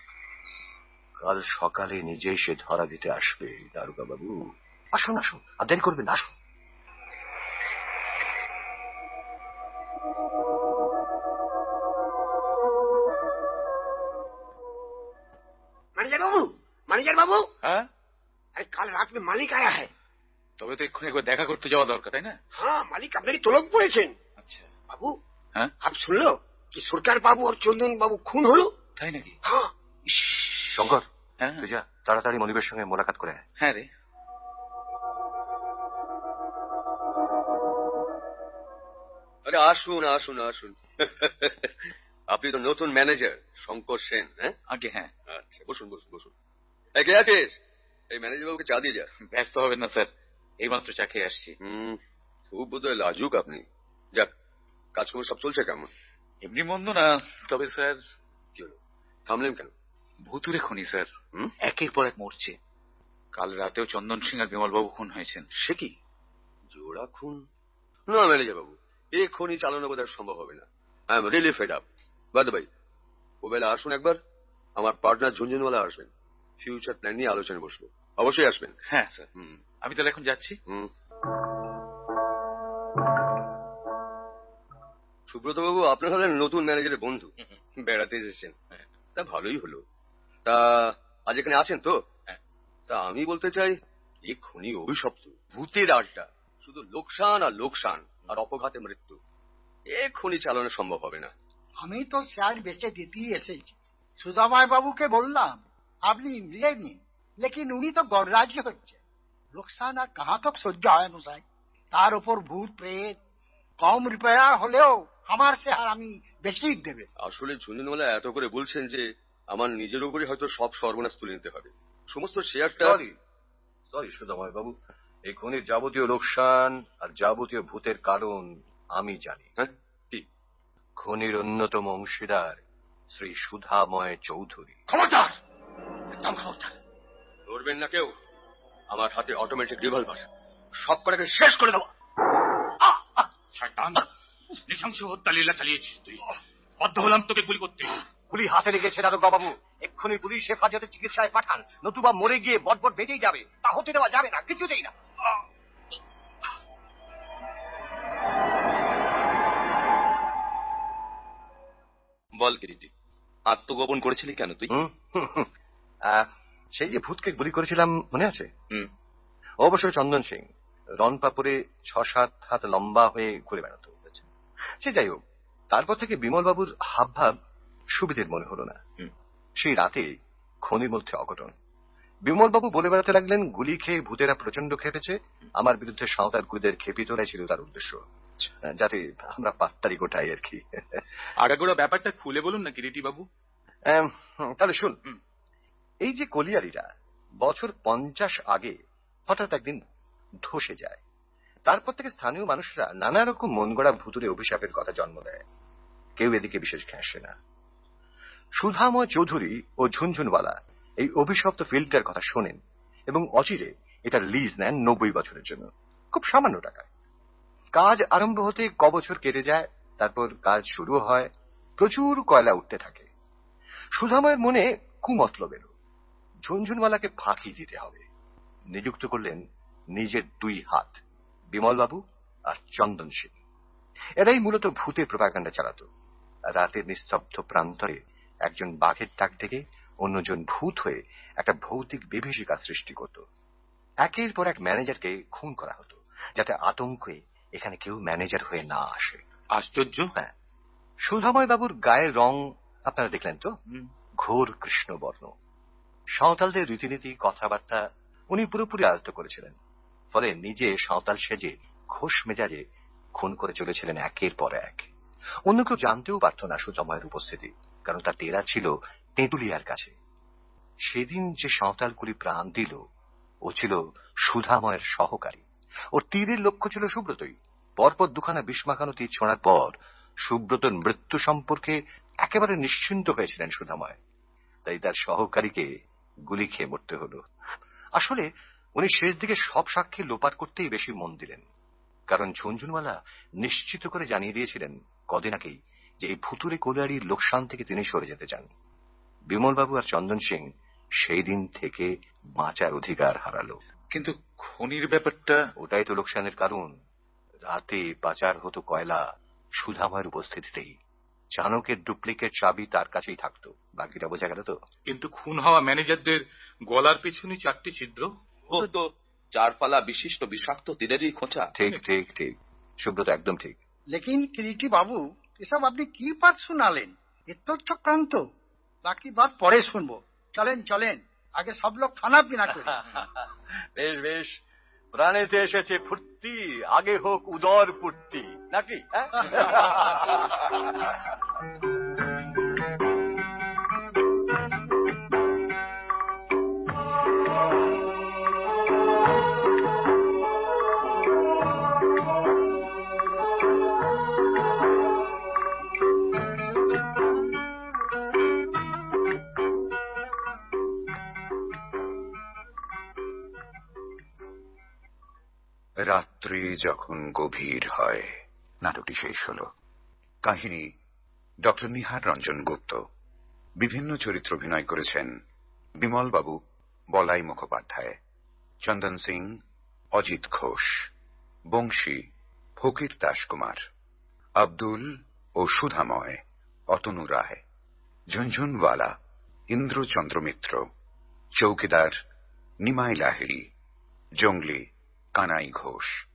কাল সকালে নিজেই সে ধরা দিতে আসবে দারুগা বাবু আসুন আসুন আর দেরি করবেন না, আসুন मैनेजर बाबू मैनेजर बाबू হ্যাঁ अरे कल रात में मालिक आया है তবে তো এক্ষুনি একবার দেখা করতে যাওয়া দরকার তাই না हाँ मालिक আপনাকে তলব পড়েছেন আচ্ছা বাবু হ্যাঁ আপ শুনলো কি সরকার বাবু আর চন্দন বাবু খুন হলো তাই নাকি হ্যাঁ শঙ্কর হ্যাঁ। তুই যা তাড়াতাড়ি মনিবের সঙ্গে মোলাকাত করে হ্যাঁ রে। আরে আসুন আসুন আসুন। আপনি তো নতুন ম্যানেজার শঙ্কর সেন হ্যাঁ? আগে হ্যাঁ। আচ্ছা বসুন বসুন বসুন। এই কে আছিস? এই ম্যানেজার বাবুকে চা দিয়ে যা। ব্যস্ত হবেন না স্যার। এইমাত্র চা খেয়ে আসছি। হুম খুব বোধহয় লাজুক আপনি। যাক কাজকর্ম সব চলছে কেমন? এমনি মন্দ না তবে স্যার। কি হলো? থামলেন কেন? ভুতুরে খুনি স্যার। একের পর এক মরছে। কাল রাতেও চন্দন সিং আর বিমল বাবু খুন হয়েছেন। সে কি? জোড়া খুন? না ম্যানেজার বাবু। এক্ষুনি চালানো বোধহয় সম্ভব হবে না। I am really fed up বাদ ভাই ওবেলা আসুন একবার। আমার পার্টনার ঝুনঝুনওয়ালা আসবেন। ফিউচার প্ল্যান নিয়ে আলোচনায় বসবো। অবশ্যই আসবেন। হ্যাঁ স্যার। হুম। আমি তাহলে এখন যাচ্ছি। হুম। সুব্রত বাবু আপনার হলেন নতুন ম্যানেজারের বন্ধু। বেড়াতে এসেছেন। তা ভালোই হলো। তা আজ এখানে আছেন তো? তা আমি বলতে চাই অভিশপ্ত ভূতের আড্ডা শুধু লোকসান আর লোকসান আর অপঘাতে মৃত্যু এ খনি চালানো সম্ভব হবে না। আমি তো শেয়ার বেচে দিতেই এসেছি। সুদামায় বাবুকে বললাম আপনি নিয়ে নিন লেকিন উনি তো গড়রাজি হচ্ছে। লোকসান আর কাহা তক সহ্য হয় মশাই তার উপর ভূত প্রেত কম রুপয়া হলেও আমার শেয়ার আমি বেশি দেবে। আসলে ঝুনঝুনওয়ালা এত করে বলছেন যে আমার নিজের উপরে হয়তো সব সর্বনাশ তুলে নিতে হবে। সমস্ত শেয়ারটা সরি সরি সুদাময় বাবু। এই খনির যাবতীয় লোকসান আর যাবতীয় ভূতের কারণ আমি জানি। হ্যাঁ? কি? খনির অন্যতম অংশীদার শ্রী সুধাময় চৌধুরী। খবরদার! একদম খবরদার। ধরবেন না কেউ। আমার হাতে অটোমেটিক রিভলভার সব কটাকে শেষ করে দেবো। শয়তান নৃশংস হত্যা লীলা চালিয়েছিস তুই। বাধ্য হলাম তোকে গুলি করতে। গুলি হাতে লেগেছে দারোগা বাবু এক্ষুনি পুলিশ হেফাজতে চিকিৎসায় পাঠান। নতুবা মরে গিয়ে বটবট বেঁচেই যাবে। তা হতে দেওয়া যাবে না কিছুতেই না। বল কিরিটি আত্মগোপন করেছিলি কেন তুই? সেই যে ভূতকে গুলি করেছিলাম মনে আছে? অবশ্যই চন্দন সিং রনপাপুরে ছ সাত হাত লম্বা হয়ে ঘুরে বেড়াতো। সে যাই হোক তারপর থেকে বিমল বাবুর হাব ভাব সুবিধের মনে হলো না। সেই রাতে খনির মধ্যে অঘটন। বিমল বাবু বলে বেড়াতে লাগলেন গুলি খেয়ে ভূতেরা প্রচণ্ড খেপেছে। আমার বিরুদ্ধে সাঁওতাল গুদের খেপি তোলাই ছিল তার উদ্দেশ্য। যাতে আমরা পাত্তারি গোটাই আর কি। আগাগোড়া ব্যাপারটা খুলে বলুন না কিরিটি বাবু তাহলে শুন এই যে কলিয়ারিরা বছর পঞ্চাশ আগে হঠাৎ একদিন ধসে যায়। তারপর থেকে স্থানীয় মানুষরা নানা রকম মন গড়া ভুতুরে অভিশাপের কথা জন্ম দেয়। কেউ এদিকে বিশেষ ঘেঁষে না। সুধাময় চৌধুরী ও ঝুনঝুনওয়ালা এই অভিশপ্ত ফিল্ডটার কথা শোনেন এবং অচিরে এটা লিজ নেন নব্বই বছরের জন্য। খুব সামান্য টাকা কাজ আরম্ভ হতে ক বছর কেটে যায়, তারপর কাজ শুরু হয়, প্রচুর কয়লা উঠতে থাকে। সুধাময়ের মনে কুমতলব এলো। ঝুনঝুনওয়ালাকে ফাঁকি দিতে হবে। নিযুক্ত করলেন নিজের দুই হাত, বিমলবাবু আর চন্দন সিং এরাই মূলত ভূতের প্রপাগান্ডা চালাতো। রাতের নিস্তব্ধ প্রান্তরে একজন বাঘের ডাক থেকে অন্যজন ভূত হয়ে একটা ভৌতিক বিভীষিকা সৃষ্টি করত। একের পর এক ম্যানেজারকে খুন করা হতো যাতে আতঙ্কে এখানে কেউ ম্যানেজার হয়ে না আসে। আশ্চর্য। হ্যাঁ। সুধাময় বাবুর গায়ের রং আপনারা দেখলেন তো? ঘোর কৃষ্ণবর্ণ। সাঁওতালদের রীতিনীতি কথাবার্তা উনি পুরোপুরি আয়ত্ত করেছিলেন। ফলে নিজে সাঁওতাল সেজে ঘোষ মেজাজে খুন করে চলেছিলেন একের পর এক। অন্য কেউ জানতেও পারত না সুতময়ের উপস্থিতি। কারণ তার ডেরা ছিল তেঁতুলিয়ার কাছে। সেদিন যে সাঁওতালগুলি প্রাণ দিল, ও ছিল সুধাময়ের সহকারী। ওর তীরের লক্ষ্য ছিল সুব্রতই। পরপর দুখানা বিস্মাখানো তীর ছোঁড়ার পর সুব্রতর মৃত্যু সম্পর্কে একেবারে নিশ্চিন্ত হয়েছিলেন সুধাময়। তাই তার সহকারীকে গুলি খেয়ে মরতে হলো। আসলে উনি শেষ দিকে সব সাক্ষী লোপাট করতেই বেশি মন দিলেন। কারণ ঝুনঝুনওয়ালা নিশ্চিত করে জানিয়ে দিয়েছিলেন, কদিন আগেই যে এই ভুতুরে কোলিয়ারির লোকসান থেকে তিনি সরে যেতে চান। বিমলবাবু আর চন্দন সিং সেই দিন থেকে বাঁচার অধিকার হারালো। কিন্তু খনির ব্যাপারটা ওটাই তো লোকসানের কারণ। রাতে পাচার হতো কয়লা সুধাময়ের উপস্থিতিতেই। চাণকের ডুপ্লিকেট চাবি তার কাছেই থাকতো। বাকিটা বোঝা গেল তো? কিন্তু খুন হওয়া ম্যানেজারদের গলার পিছনে চারটি ছিদ্র? ও তো চারপালা বিশিষ্ট বিষাক্ত তীরেরই খোঁচা। ঠিক ঠিক ঠিক। সুব্রত একদম ঠিক। লেকিন কিরিটি বাবু? এসব আপনি কি পাঠ শোনালেন? এত চক্রান্ত। বাকি বাদ পরে শুনব। চলেন চলেন। আগে সব লোক খানা পিনা করি। বেশ বেশ। প্রাণেতে এসেছে ফুর্তি আগে হোক উদর ফুর্তি নাকি হ্যাঁ? রাত্রি যখন গভীর হয়, নাটকটি শেষ হল। কাহিনী ডক্টর নিহার রঞ্জন গুপ্ত। বিভিন্ন চরিত্র অভিনয় করেছেন বিমল বাবু বলাই মুখোপাধ্যায়, চন্দন সিং, অজিত ঘোষ, বংশী, ফকির দাসকুমার, আব্দুল ও সুধাময়, অতনু রায় ঝুনঝুনওয়ালা ইন্দ্রচন্দ্র মিত্র, চৌকিদার নিমাই লাহিড়ী, জঙ্গলি কানাই ঘোষ,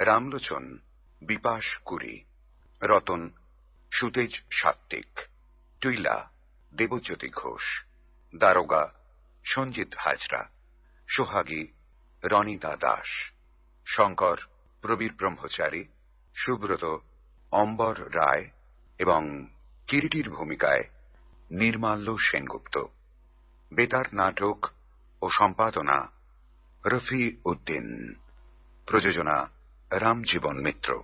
রামলোচন, বিপাশ কুরি, রতন, সুতেজ সাত্ত্বিক, টুইলা, দেবজ্যোতি ঘোষ, দারোগা, সঞ্জিত হাজরা, সোহাগী রনিতা দাস, শঙ্কর, প্রবীর ব্রহ্মচারী, সুব্রত, অম্বর রায় এবং কিরিটির ভূমিকায় নির্মাল্য সেনগুপ্ত। বেতার নাটক ও সম্পাদনা রফি উদ্দিন। প্রযোজনা রামজীবন মিত্র।